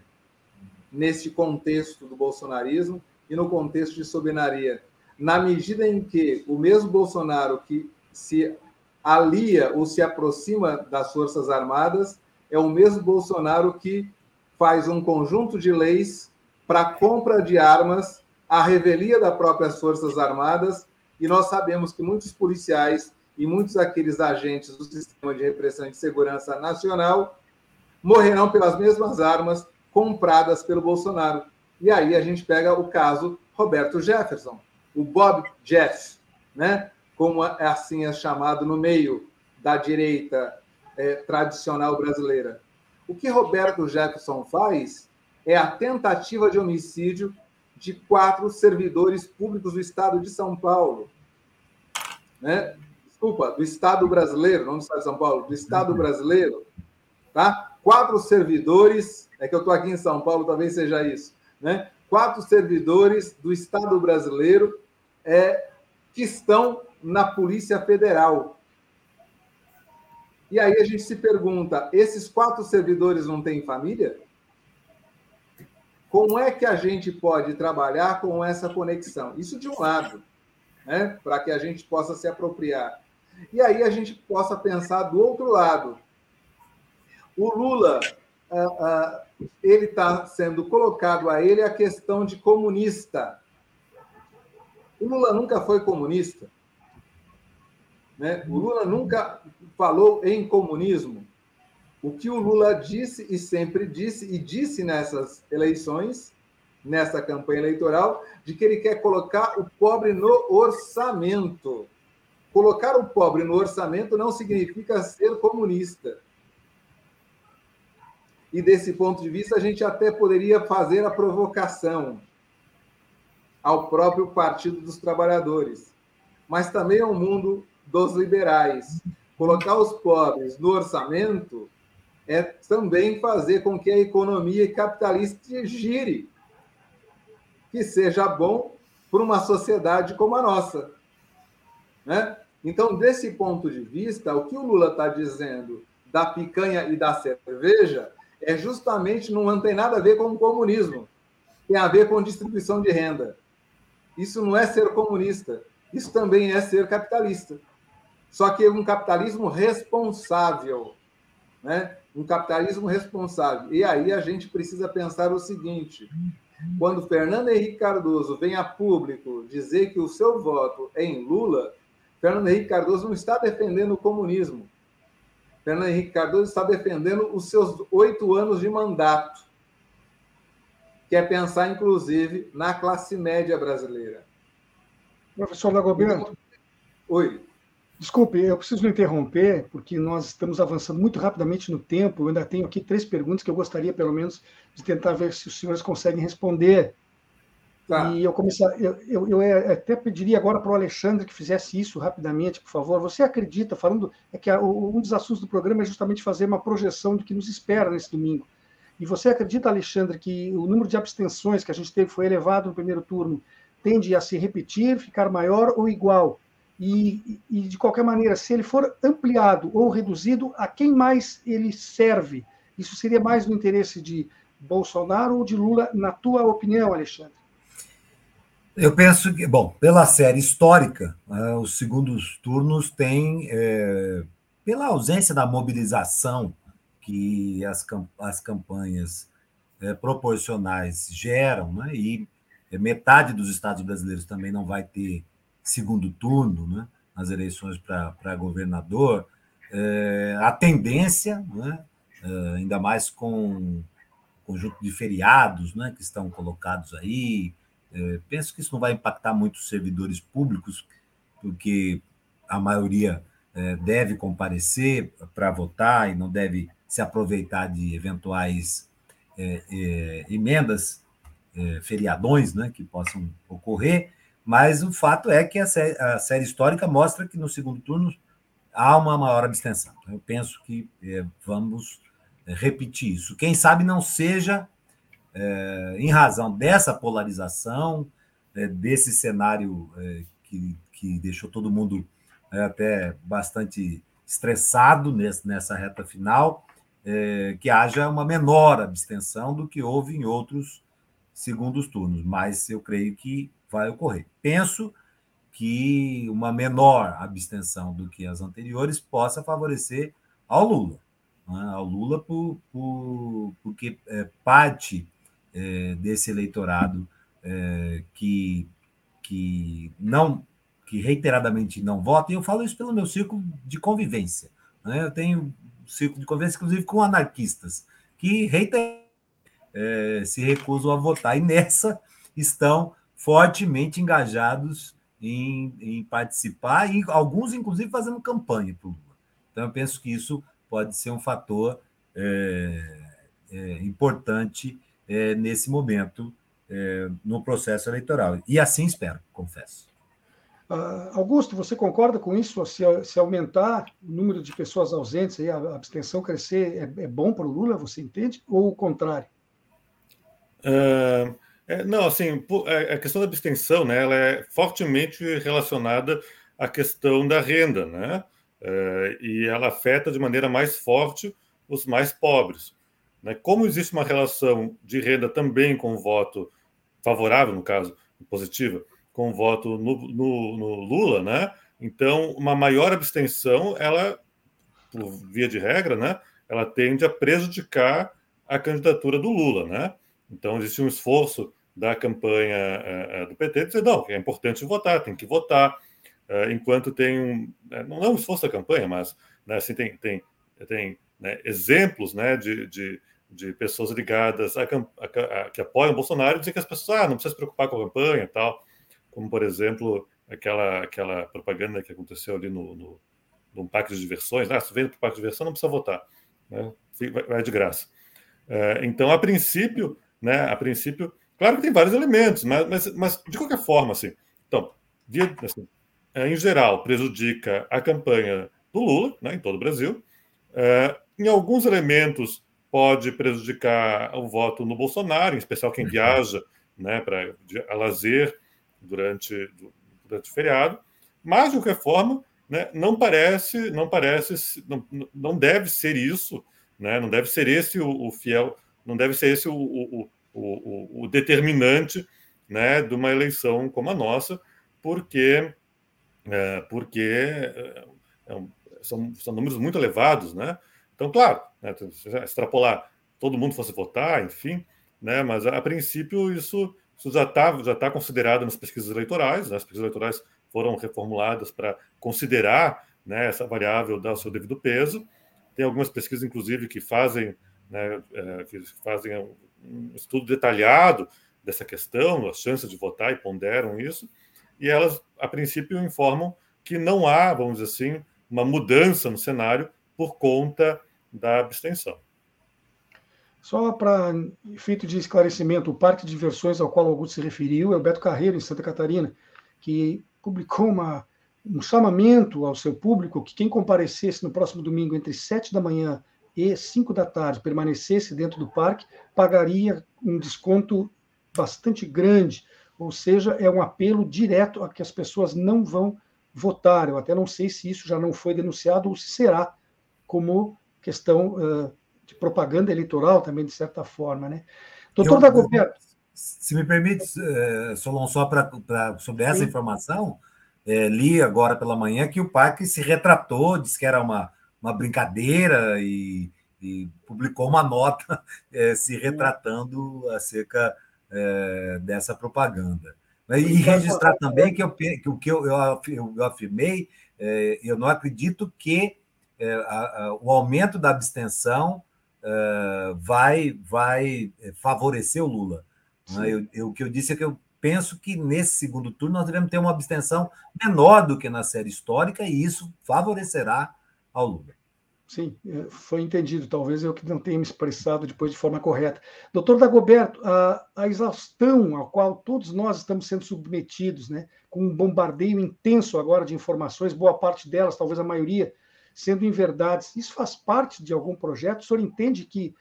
neste contexto do bolsonarismo e no contexto de soberania. Na medida em que o mesmo Bolsonaro que se alia ou se aproxima das Forças Armadas é o mesmo Bolsonaro que faz um conjunto de leis para compra de armas, a revelia das próprias Forças Armadas, e nós sabemos que muitos policiais e muitos daqueles agentes do sistema de repressão e de segurança nacional morrerão pelas mesmas armas compradas pelo Bolsonaro. E aí a gente pega o caso Roberto Jefferson, o Bob Jeff, né? como é assim é chamado no meio da direita é, tradicional brasileira. O que Roberto Jefferson faz é a tentativa de homicídio de quatro servidores públicos do Estado de São Paulo. Né? Desculpa, do Estado brasileiro, não do Estado de São Paulo, do Estado brasileiro. Tá? Quatro servidores é que eu estou aqui em São Paulo, talvez seja isso. Né? Quatro servidores do Estado brasileiro é, que estão na Polícia Federal. E aí a gente se pergunta: esses quatro servidores não têm família? Como é que a gente pode trabalhar com essa conexão? Isso de um lado, né? para que a gente possa se apropriar. E aí a gente possa pensar do outro lado. O Lula uh, uh, ele está sendo colocado a ele a questão de comunista. O Lula nunca foi comunista. Né? O Lula nunca falou em comunismo. O que o Lula disse e sempre disse, e disse nessas eleições, nessa campanha eleitoral, de que ele quer colocar o pobre no orçamento. Colocar o pobre no orçamento não significa ser comunista. E desse ponto de vista, a gente até poderia fazer a provocação ao próprio Partido dos Trabalhadores. Mas também um mundo dos liberais. Colocar os pobres no orçamento é também fazer com que a economia capitalista gire, que seja bom para uma sociedade como a nossa. Né? Então, desse ponto de vista, o que o Lula está dizendo da picanha e da cerveja é justamente não tem nada a ver com o comunismo, tem a ver com distribuição de renda. Isso não é ser comunista, isso também é ser capitalista. Só que um capitalismo responsável, né? Um capitalismo responsável. E aí a gente precisa pensar o seguinte: quando Fernando Henrique Cardoso vem a público dizer que o seu voto é em Lula, Fernando Henrique Cardoso não está defendendo o comunismo. Fernando Henrique Cardoso está defendendo os seus oito anos de mandato, quer pensar, inclusive, na classe média brasileira. Professor Lagoberto. Oi. Desculpe, eu preciso interromper, porque nós estamos avançando muito rapidamente no tempo. Eu ainda tenho aqui três perguntas que eu gostaria, pelo menos, de tentar ver se os senhores conseguem responder. Tá. E eu, começar, eu, eu, eu até pediria agora para o Alexandre que fizesse isso rapidamente, por favor. Você acredita, falando, é que a, um dos assuntos do programa é justamente fazer uma projeção do que nos espera nesse domingo. E você acredita, Alexandre, que o número de abstenções que a gente teve foi elevado no primeiro turno, tende a se repetir, ficar maior ou igual? E, e, de qualquer maneira, se ele for ampliado ou reduzido, a quem mais ele serve? Isso seria mais no interesse de Bolsonaro ou de Lula, na tua opinião, Alexandre? Eu penso que, bom, pela série histórica, né, os segundos turnos têm, é, pela ausência da mobilização que as, as campanhas é, proporcionais geram, né, e metade dos estados brasileiros também não vai ter segundo turno né, nas eleições para governador, é, a tendência, né, é, ainda mais com o conjunto de feriados né, que estão colocados aí, é, penso que isso não vai impactar muito os servidores públicos, porque a maioria é, deve comparecer para votar e não deve se aproveitar de eventuais é, é emendas, feriadões né, que possam ocorrer, mas o fato é que a série, a série, histórica mostra que no segundo turno há uma maior abstenção. Eu penso que é, vamos repetir isso. Quem sabe não seja é, em razão dessa polarização, é, desse cenário é, que, que deixou todo mundo é, até bastante estressado nesse, nessa reta final, é, que haja uma menor abstenção do que houve em outros segundos turnos, mas eu creio que vai ocorrer. Penso que uma menor abstenção do que as anteriores possa favorecer ao Lula, né? ao Lula por, por porque é, parte é, desse eleitorado é, que, que não que reiteradamente não vota, e eu falo isso pelo meu círculo de convivência. Né? Eu tenho um círculo de convivência, inclusive, com anarquistas, que reiteradamente é, se recusam a votar, e nessa estão fortemente engajados em, em participar, e alguns, inclusive, fazendo campanha para o Lula. Então, eu penso que isso pode ser um fator é, é, importante é, nesse momento é, no processo eleitoral. E assim espero, confesso. Uh, Augusto, você concorda com isso? Se, se, aumentar o número de pessoas ausentes, aí, a abstenção crescer, é, é bom para o Lula, você entende? Ou o contrário? Uh, é, não, assim, é, a questão da abstenção, né, ela é fortemente relacionada à questão da renda, né? Uh, e ela afeta de maneira mais forte os mais pobres. Né? Como existe uma relação de renda também com o voto favorável, no caso, positiva, com o voto no, no, no Lula, né? então uma maior abstenção, ela, por via de regra, né? ela tende a prejudicar a candidatura do Lula. Né? Então existe um esforço da campanha uh, do PT dizer, não, é importante votar, tem que votar, uh, enquanto tem um... Não é um esforço da campanha, mas né, assim, tem, tem, tem né, exemplos né, de, de, de, pessoas ligadas a, a, a, que apoiam Bolsonaro e dizem que as pessoas ah, não precisam se preocupar com a campanha e tal, como, por exemplo, aquela, aquela propaganda que aconteceu ali no, no, no parque de diversões, ah, se vem para o parque de diversão não precisa votar, né? vai, vai de graça. Então, a princípio, né, a princípio, claro que tem vários elementos, mas, mas, mas de qualquer forma, assim, então, via, assim, é, em geral, prejudica a campanha do Lula, né, em todo o Brasil, é, em alguns elementos pode prejudicar o voto no Bolsonaro, em especial quem uhum. viaja né, para a lazer durante, durante o feriado. Mas, de qualquer forma, né, não parece, não parece, não, não deve ser isso, né, não deve ser esse o, o fiel, não deve ser esse o, o, o, o determinante né, de uma eleição como a nossa, porque, é, porque é, é são, são números muito elevados, né? Então, claro, né, extrapolar, todo mundo fosse votar, enfim, né, mas a, a princípio isso, isso já está já tá considerado nas pesquisas eleitorais, né, as pesquisas eleitorais foram reformuladas para considerar né, essa variável dar o seu devido peso. Tem algumas pesquisas, inclusive, que fazem, né, é, que fazem um estudo detalhado dessa questão, as chances de votar e ponderam isso, e elas, a princípio, informam que não há, vamos dizer assim, uma mudança no cenário por conta da abstenção. Só para efeito de esclarecimento, o parque de diversões ao qual Augusto se referiu é o Beto Carreiro, em Santa Catarina, que publicou uma, um chamamento ao seu público que quem comparecesse no próximo domingo entre 7 da manhã e 5 da tarde, permanecesse dentro do parque, pagaria um desconto bastante grande, ou seja, é um apelo direto a que as pessoas não vão votar. Eu até não sei se isso já não foi denunciado ou se será como questão uh, de propaganda eleitoral também, de certa forma. Né? Doutor eu, Dagoberto. Se me permite, Solon, só pra, pra sobre essa Sim. informação, é, li agora pela manhã que o parque se retratou, disse que era uma, uma brincadeira e, e publicou uma nota é, se retratando acerca é, dessa propaganda. E registrar também que, eu, que o que eu, eu, eu afirmei, é, eu não acredito que a, a, o aumento da abstenção vai, vai favorecer o Lula. Né? Eu, eu, o que eu disse é que eu penso que nesse segundo turno nós devemos ter uma abstenção menor do que na série histórica e isso favorecerá ao Lula. Sim, é, foi entendido. Talvez eu que não tenha me expressado depois de forma correta. Doutor Dagoberto, a, a exaustão a qual todos nós estamos sendo submetidos, né, com um bombardeio intenso agora de informações, boa parte delas, talvez a maioria, sendo inverdades, isso faz parte de algum projeto? O senhor entende que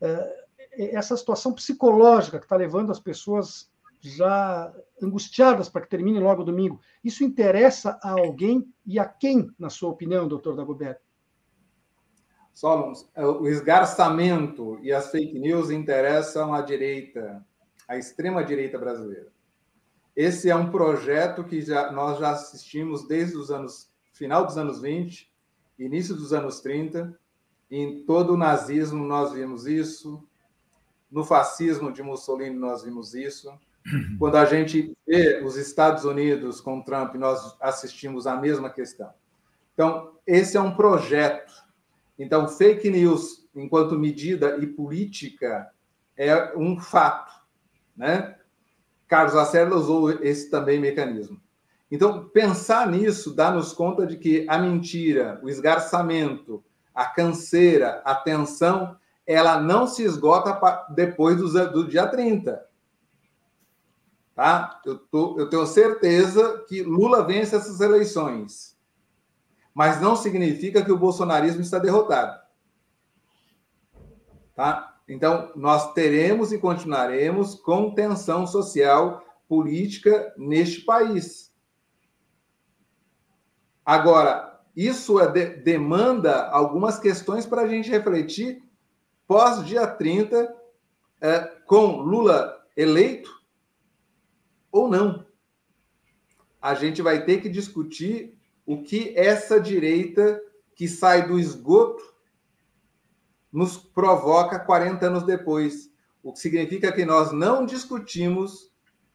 uh, essa situação psicológica que está levando as pessoas já angustiadas para que termine logo domingo, isso interessa a alguém e a quem, na sua opinião, doutor Dagoberto? Solons, é, o esgarçamento e as fake news interessam a direita, a extrema-direita brasileira. Esse é um projeto que já, nós já assistimos desde os anos final dos anos 20, início dos anos 30. Em todo o nazismo nós vimos isso, no fascismo de Mussolini nós vimos isso. Quando a gente vê os Estados Unidos com Trump, nós assistimos a mesma questão. Então, esse é um projeto então, fake news, enquanto medida e política, é um fato. Né? Carlos Lacerda usou esse também mecanismo. Então, pensar nisso dá-nos conta de que a mentira, o esgarçamento, a canseira, a tensão, ela não se esgota depois do, dia 30. Tá? Eu, tô, eu tenho certeza que Lula vence essas eleições mas não significa que o bolsonarismo está derrotado. Tá? Então, nós teremos e continuaremos com tensão social, política neste país. Agora, isso é de, demanda algumas questões para a gente refletir pós dia 30, é, com Lula eleito ou não. A gente vai ter que discutir o que essa direita que sai do esgoto nos provoca 40 anos depois. O que significa que nós não discutimos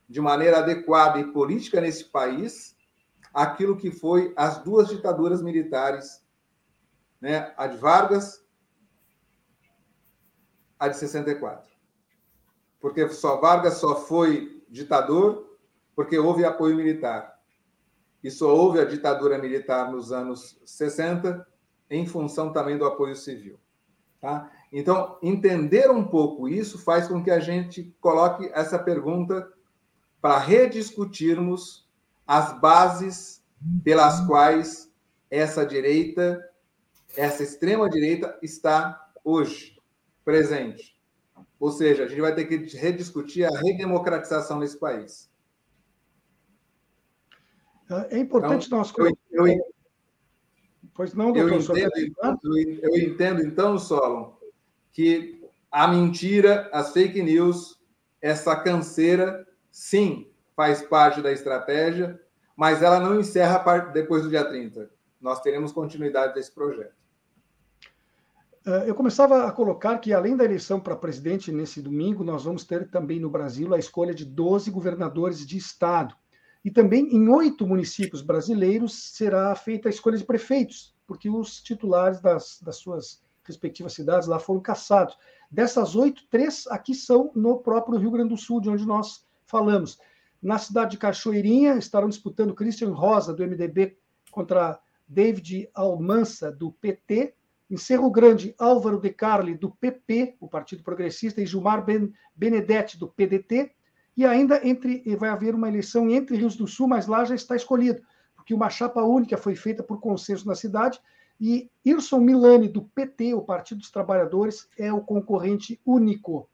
de maneira adequada e política nesse país aquilo que foi as duas ditaduras militares, né? a de Vargas, a de 64. Porque só Vargas só foi ditador porque houve apoio militar e só houve a ditadura militar nos anos 60 em função também do apoio civil. Tá? Então, entender um pouco isso faz com que a gente coloque essa pergunta para rediscutirmos as bases pelas quais essa direita, essa extrema direita está hoje presente. Ou seja, a gente vai ter que rediscutir a redemocratização nesse país. É importante então, nós. Eu, eu, pois não, doutor. Eu entendo, eu entendo, então, Solon, que a mentira, as fake news, essa canseira, sim, faz parte da estratégia, mas ela não encerra depois do dia 30. Nós teremos continuidade desse projeto. É, eu começava a colocar que, além da eleição para presidente nesse domingo, nós vamos ter também no Brasil a escolha de 12 governadores de estado. E também em oito municípios brasileiros será feita a escolha de prefeitos, porque os titulares das, das suas respectivas cidades lá foram caçados. Dessas oito, três aqui são no próprio Rio Grande do Sul, de onde nós falamos. Na cidade de Cachoeirinha estarão disputando Christian Rosa, do MDB, contra David Almança, do PT, Em Cerro Grande, Álvaro de Carli, do PP, o Partido Progressista, e Gilmar ben, Benedetti, do PDT. E ainda entre vai haver uma eleição entre Rios do Sul, mas lá já está escolhido, porque uma chapa única foi feita por consenso na cidade e Irson Milani, do PT, o Partido dos Trabalhadores, é o concorrente único.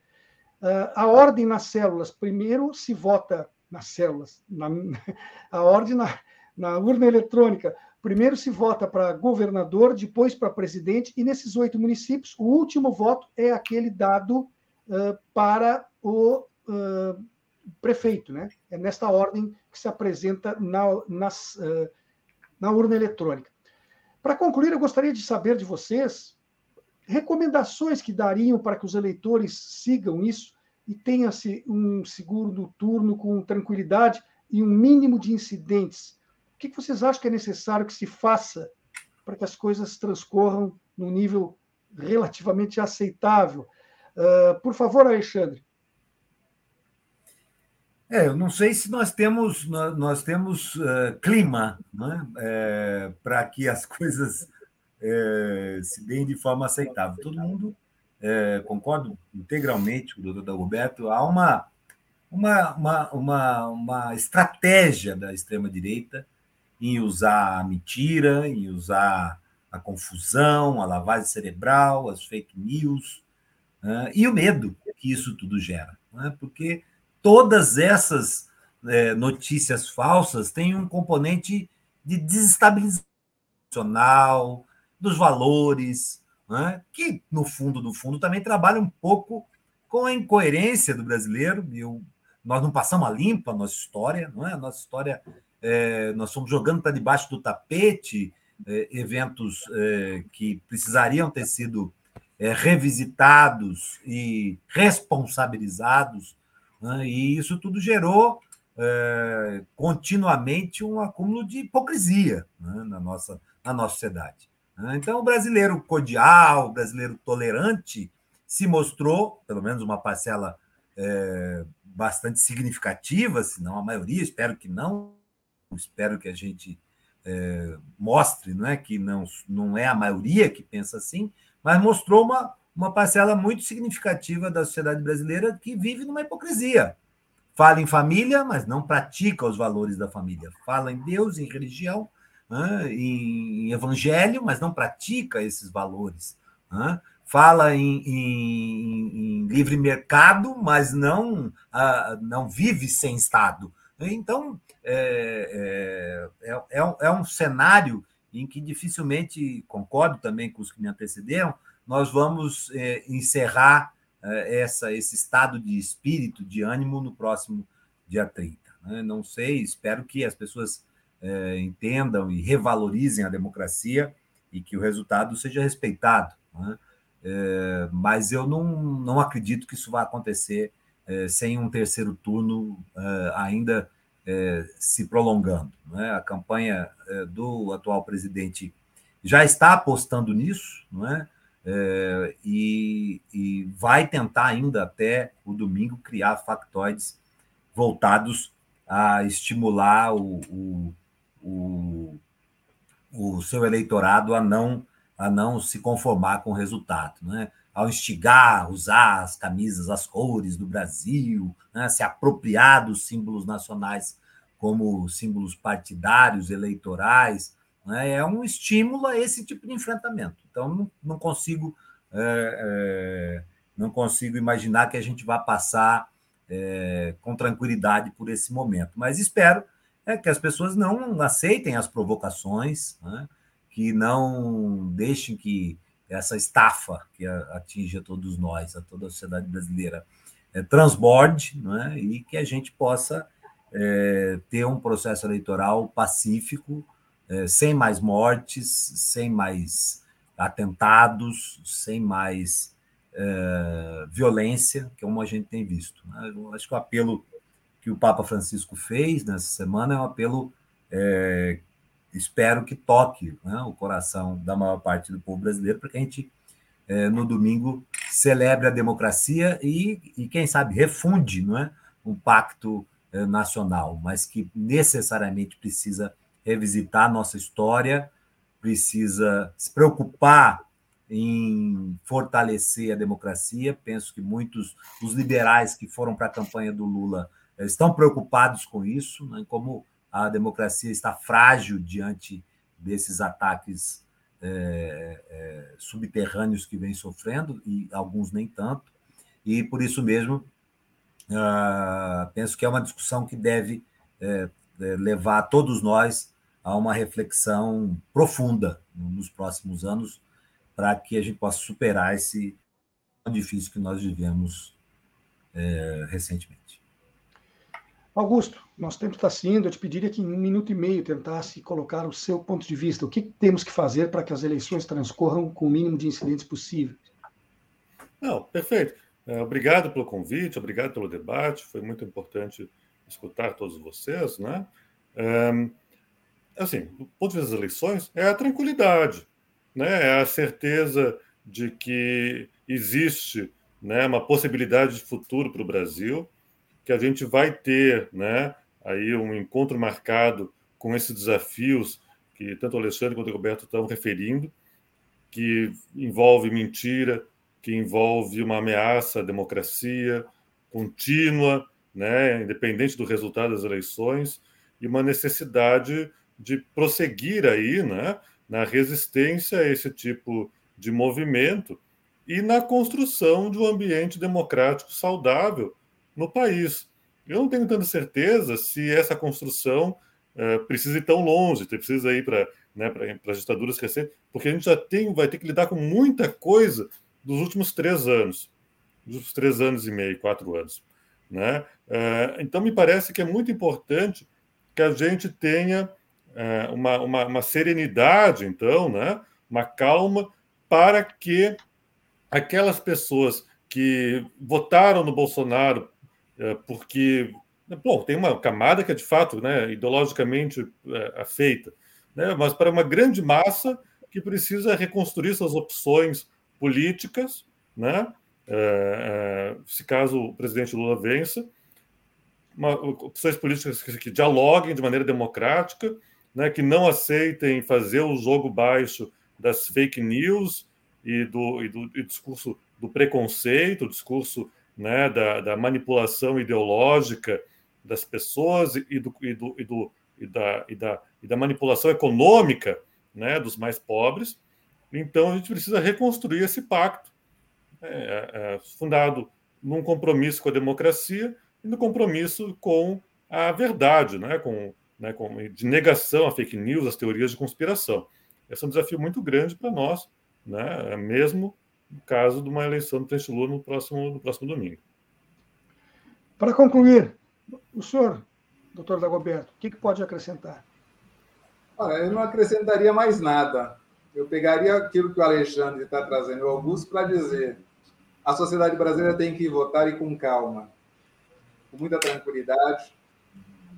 Uh, a ordem nas células, primeiro se vota nas células, na, a ordem na, na urna eletrônica, primeiro se vota para governador, depois para presidente, e nesses oito municípios, o último voto é aquele dado uh, para o uh, prefeito. Né? É nesta ordem que se apresenta na, nas, na urna eletrônica. Para concluir, eu gostaria de saber de vocês recomendações que dariam para que os eleitores sigam isso e tenham-se um seguro do turno com tranquilidade e um mínimo de incidentes. O que vocês acham que é necessário que se faça para que as coisas transcorram num nível relativamente aceitável? Uh, por favor, Alexandre. É, eu não sei se nós temos nós temos uh, clima né? É, para que as coisas é, se deem de forma aceitável. Todo mundo é, concordo integralmente com o doutor Dagoberto. Há uma, uma, uma, uma, uma estratégia da extrema-direita em usar a mentira, em usar a confusão, a lavagem cerebral, as fake news né? e o medo que isso tudo gera. Né? Porque todas essas é, notícias falsas têm um componente de desestabilização dos valores, né? que, no fundo do fundo, também trabalha um pouco com a incoerência do brasileiro. Eu, nós não passamos a limpa a nossa história, não é? A nossa história, é, nós estamos jogando para debaixo do tapete é, eventos é, que precisariam ter sido é, revisitados e responsabilizados, né? e isso tudo gerou é, continuamente um acúmulo de hipocrisia né? na, nossa, na nossa sociedade. Né? Então, o brasileiro cordial, o brasileiro tolerante, se mostrou, pelo menos uma parcela é, bastante significativa, se não a maioria, espero que não, espero que a gente é, mostre é, que não, não é a maioria que pensa assim, mas mostrou uma, uma parcela muito significativa da sociedade brasileira que vive numa hipocrisia. Fala em família, mas não pratica os valores da família. Fala em Deus, em religião, né, em evangelho, mas não pratica esses valores. Né? Fala em, em, em, livre mercado, mas não, uh, não vive sem Estado. Então, é, é, é, é, um, é um cenário em que dificilmente, concordo também com os que me antecederam, nós vamos é, encerrar é, essa, esse estado de espírito, de ânimo, no próximo dia 30. Né? Não sei, espero que as pessoas é, entendam e revalorizem a democracia e que o resultado seja respeitado. Né? É, mas eu não, não acredito que isso vá acontecer é, sem um terceiro turno é, ainda se prolongando. Né? A campanha do atual presidente já está apostando nisso, não é? E, e, vai tentar ainda até o domingo criar factoides voltados a estimular o, o, o, o seu eleitorado a não, a não se conformar com o resultado. Né? Ao instigar, usar as camisas, as cores do Brasil, né? se apropriar dos símbolos nacionais como símbolos partidários, eleitorais, né? é um estímulo a esse tipo de enfrentamento. Então, não, consigo. É, é, não consigo imaginar que a gente vá passar é, com tranquilidade por esse momento, mas espero é que as pessoas não aceitem as provocações, né? que não deixem que essa estafa que atinge a todos nós, a toda a sociedade brasileira, é, transborde né? e que a gente possa é, ter um processo eleitoral pacífico, é, sem mais mortes, sem mais atentados, sem mais é, violência, que é como a gente tem visto. Né? Eu acho que o apelo que o Papa Francisco fez nessa semana é um apelo, é, espero que toque né, o coração da maior parte do povo brasileiro, para que a gente, é, no domingo, celebre a democracia e, e quem sabe, refunde não é, um pacto nacional, mas que necessariamente precisa revisitar nossa história, precisa se preocupar em fortalecer a democracia. Penso que muitos dos liberais que foram para a campanha do Lula eh, estão preocupados com isso, né, como a democracia está frágil diante desses ataques é, é, subterrâneos que vem sofrendo, e alguns nem tanto, e por isso mesmo uh, penso que é uma discussão que deve é, levar todos nós a uma reflexão profunda nos próximos anos para que a gente possa superar esse difícil que nós vivemos é, recentemente. Augusto, nosso tempo está se indo. Eu te pediria que em um minuto e meio tentasse colocar o seu ponto de vista. O que temos que fazer para que as eleições transcorram com o mínimo de incidentes possível? Não, perfeito. É, obrigado pelo convite, obrigado pelo debate. Foi muito importante escutar todos vocês, né? É, assim, do ponto de vista das eleições, é a tranquilidade né, é a certeza de que existe né, uma possibilidade de futuro para o Brasil, que a gente vai ter né, aí um encontro marcado com esses desafios que tanto o Alexandre quanto o Roberto estão referindo, que envolve mentira, que envolve uma ameaça à democracia contínua, né, independente do resultado das eleições, e uma necessidade de prosseguir aí, né, na resistência a esse tipo de movimento e na construção de um ambiente democrático saudável no país. Eu não tenho tanta certeza se essa construção uh, precisa ir tão longe, precisa ir para né, as ditaduras recentes, porque a gente já tem, vai ter que lidar com muita coisa dos últimos três anos, dos três anos e meio, quatro anos. Né? Uh, então, me parece que é muito importante que a gente tenha uma, uma, uma serenidade, então, né? uma calma, para que aquelas pessoas que votaram no Bolsonaro é, porque bom, tem uma camada que é de fato né, ideologicamente é, afeita, né, mas para uma grande massa que precisa reconstruir suas opções políticas, né, se caso o presidente Lula vença, uma, opções políticas que dialoguem de maneira democrática, né, que não aceitem fazer o jogo baixo das fake news e do, e do e discurso do preconceito, o discurso né, da, da, manipulação ideológica das pessoas e, do, e, do, e, do, e, da, e, da, e da manipulação econômica né, dos mais pobres. Então, a gente precisa reconstruir esse pacto, né, é, é, fundado num compromisso com a democracia e no compromisso com a verdade, né, com né, de negação à fake news, às teorias de conspiração. Esse é um desafio muito grande para nós, né, mesmo no caso de uma eleição do presidente Lula no próximo, no próximo domingo. Para concluir, o senhor, doutor Dagoberto, o que, que pode acrescentar? Olha, eu não acrescentaria mais nada. Eu pegaria aquilo que o Alexandre está trazendo, o Augusto, para dizer a sociedade brasileira tem que votar e com calma, com muita tranquilidade,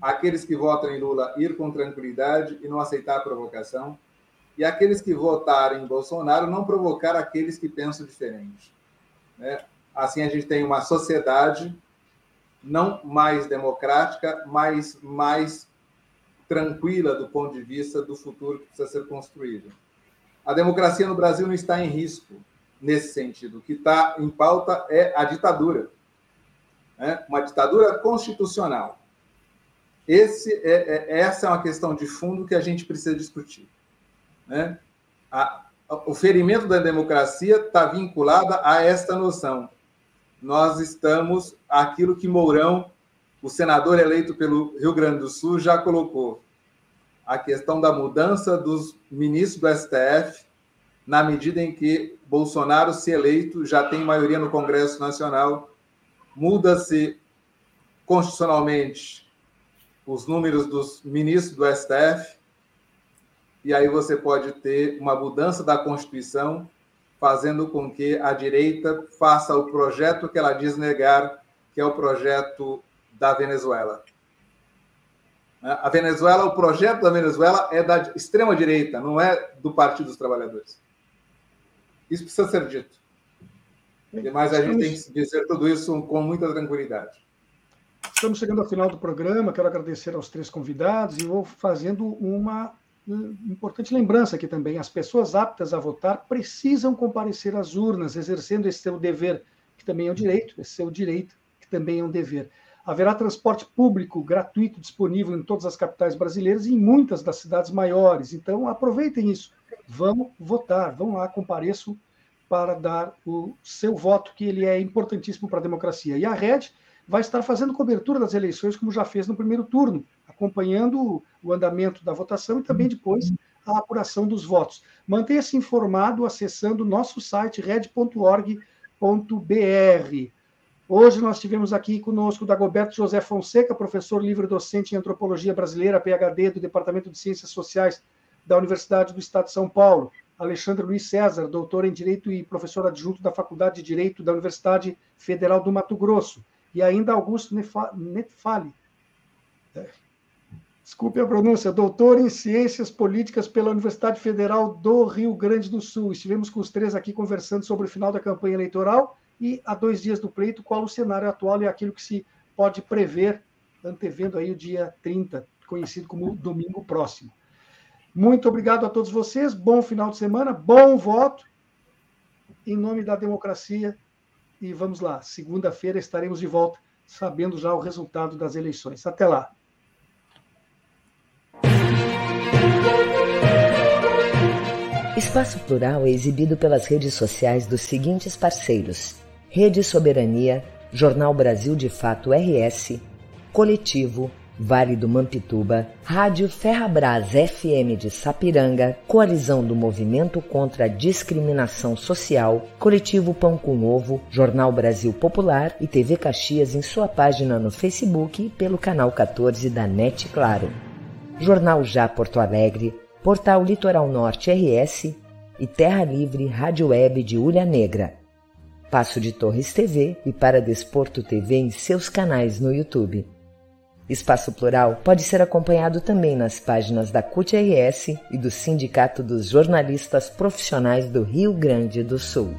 aqueles que votam em Lula ir com tranquilidade e não aceitar a provocação, e aqueles que votarem em Bolsonaro não provocar aqueles que pensam diferente. Né? Assim a gente tem uma sociedade não mais democrática, mas mais tranquila do ponto de vista do futuro que precisa ser construído. A democracia no Brasil não está em risco nesse sentido. O que está em pauta é a ditadura. Né? Uma ditadura constitucional esse é, é, essa é uma questão de fundo que a gente precisa discutir. Né? A, o ferimento da democracia está vinculado a esta noção. Nós estamos aquilo que Mourão, o senador eleito pelo Rio Grande do Sul, já colocou. A questão da mudança dos ministros do STF, na medida em que Bolsonaro, se eleito, já tem maioria no Congresso Nacional, muda-se constitucionalmente os números dos ministros do STF, e aí você pode ter uma mudança da Constituição, fazendo com que a direita faça o projeto que ela diz negar, que é o projeto da Venezuela. A Venezuela, o projeto da Venezuela é da extrema direita, não é do Partido dos Trabalhadores. Isso precisa ser dito. Mas a gente tem que dizer tudo isso com muita tranquilidade. Estamos chegando ao final do programa. Quero agradecer aos três convidados e vou fazendo uma importante lembrança aqui também: as pessoas aptas a votar precisam comparecer às urnas, exercendo esse seu dever, que também é um direito, esse seu direito, que também é um dever. Haverá transporte público gratuito disponível em todas as capitais brasileiras e em muitas das cidades maiores. Então, aproveitem isso. Vão votar, vão lá, compareçam para dar o seu voto, que ele é importantíssimo para a democracia. E a Rede vai estar fazendo cobertura das eleições, como já fez no primeiro turno, acompanhando o andamento da votação e também depois a apuração dos votos. Mantenha-se informado acessando nosso site red.org.br. Hoje nós tivemos aqui conosco o Dagoberto José Fonseca, professor livre-docente em Antropologia Brasileira, PhD do Departamento de Ciências Sociais da Universidade do Estado de São Paulo. Alexandre Luiz César, doutor em Direito e professor adjunto da Faculdade de Direito da Universidade Federal do Mato Grosso. E ainda Augusto Netfali. É. Desculpe a pronúncia, doutor em Ciências Políticas pela Universidade Federal do Rio Grande do Sul. Estivemos com os três aqui conversando sobre o final da campanha eleitoral e há dois dias do pleito, qual o cenário atual e aquilo que se pode prever, antevendo aí o dia 30, conhecido como domingo próximo. Muito obrigado a todos vocês, bom final de semana, bom voto, em nome da democracia. E vamos lá, segunda-feira estaremos de volta, sabendo já o resultado das eleições. Até lá. Espaço Plural é exibido pelas redes sociais dos seguintes parceiros: Rede Soberania, Jornal Brasil de Fato RS, Coletivo, Vale do Mampituba, Rádio Ferrabras FM de Sapiranga, Coalizão do Movimento contra a Discriminação Social, Coletivo Pão com Ovo, Jornal Brasil Popular e TV Caxias em sua página no Facebook e pelo canal 14 da NET Claro. Jornal Já Porto Alegre, Portal Litoral Norte RS e Terra Livre Rádio Web de Ulha Negra. Passo de Torres TV e para Desporto TV em seus canais no YouTube. Espaço Plural pode ser acompanhado também nas páginas da CUT-RS e do Sindicato dos Jornalistas Profissionais do Rio Grande do Sul.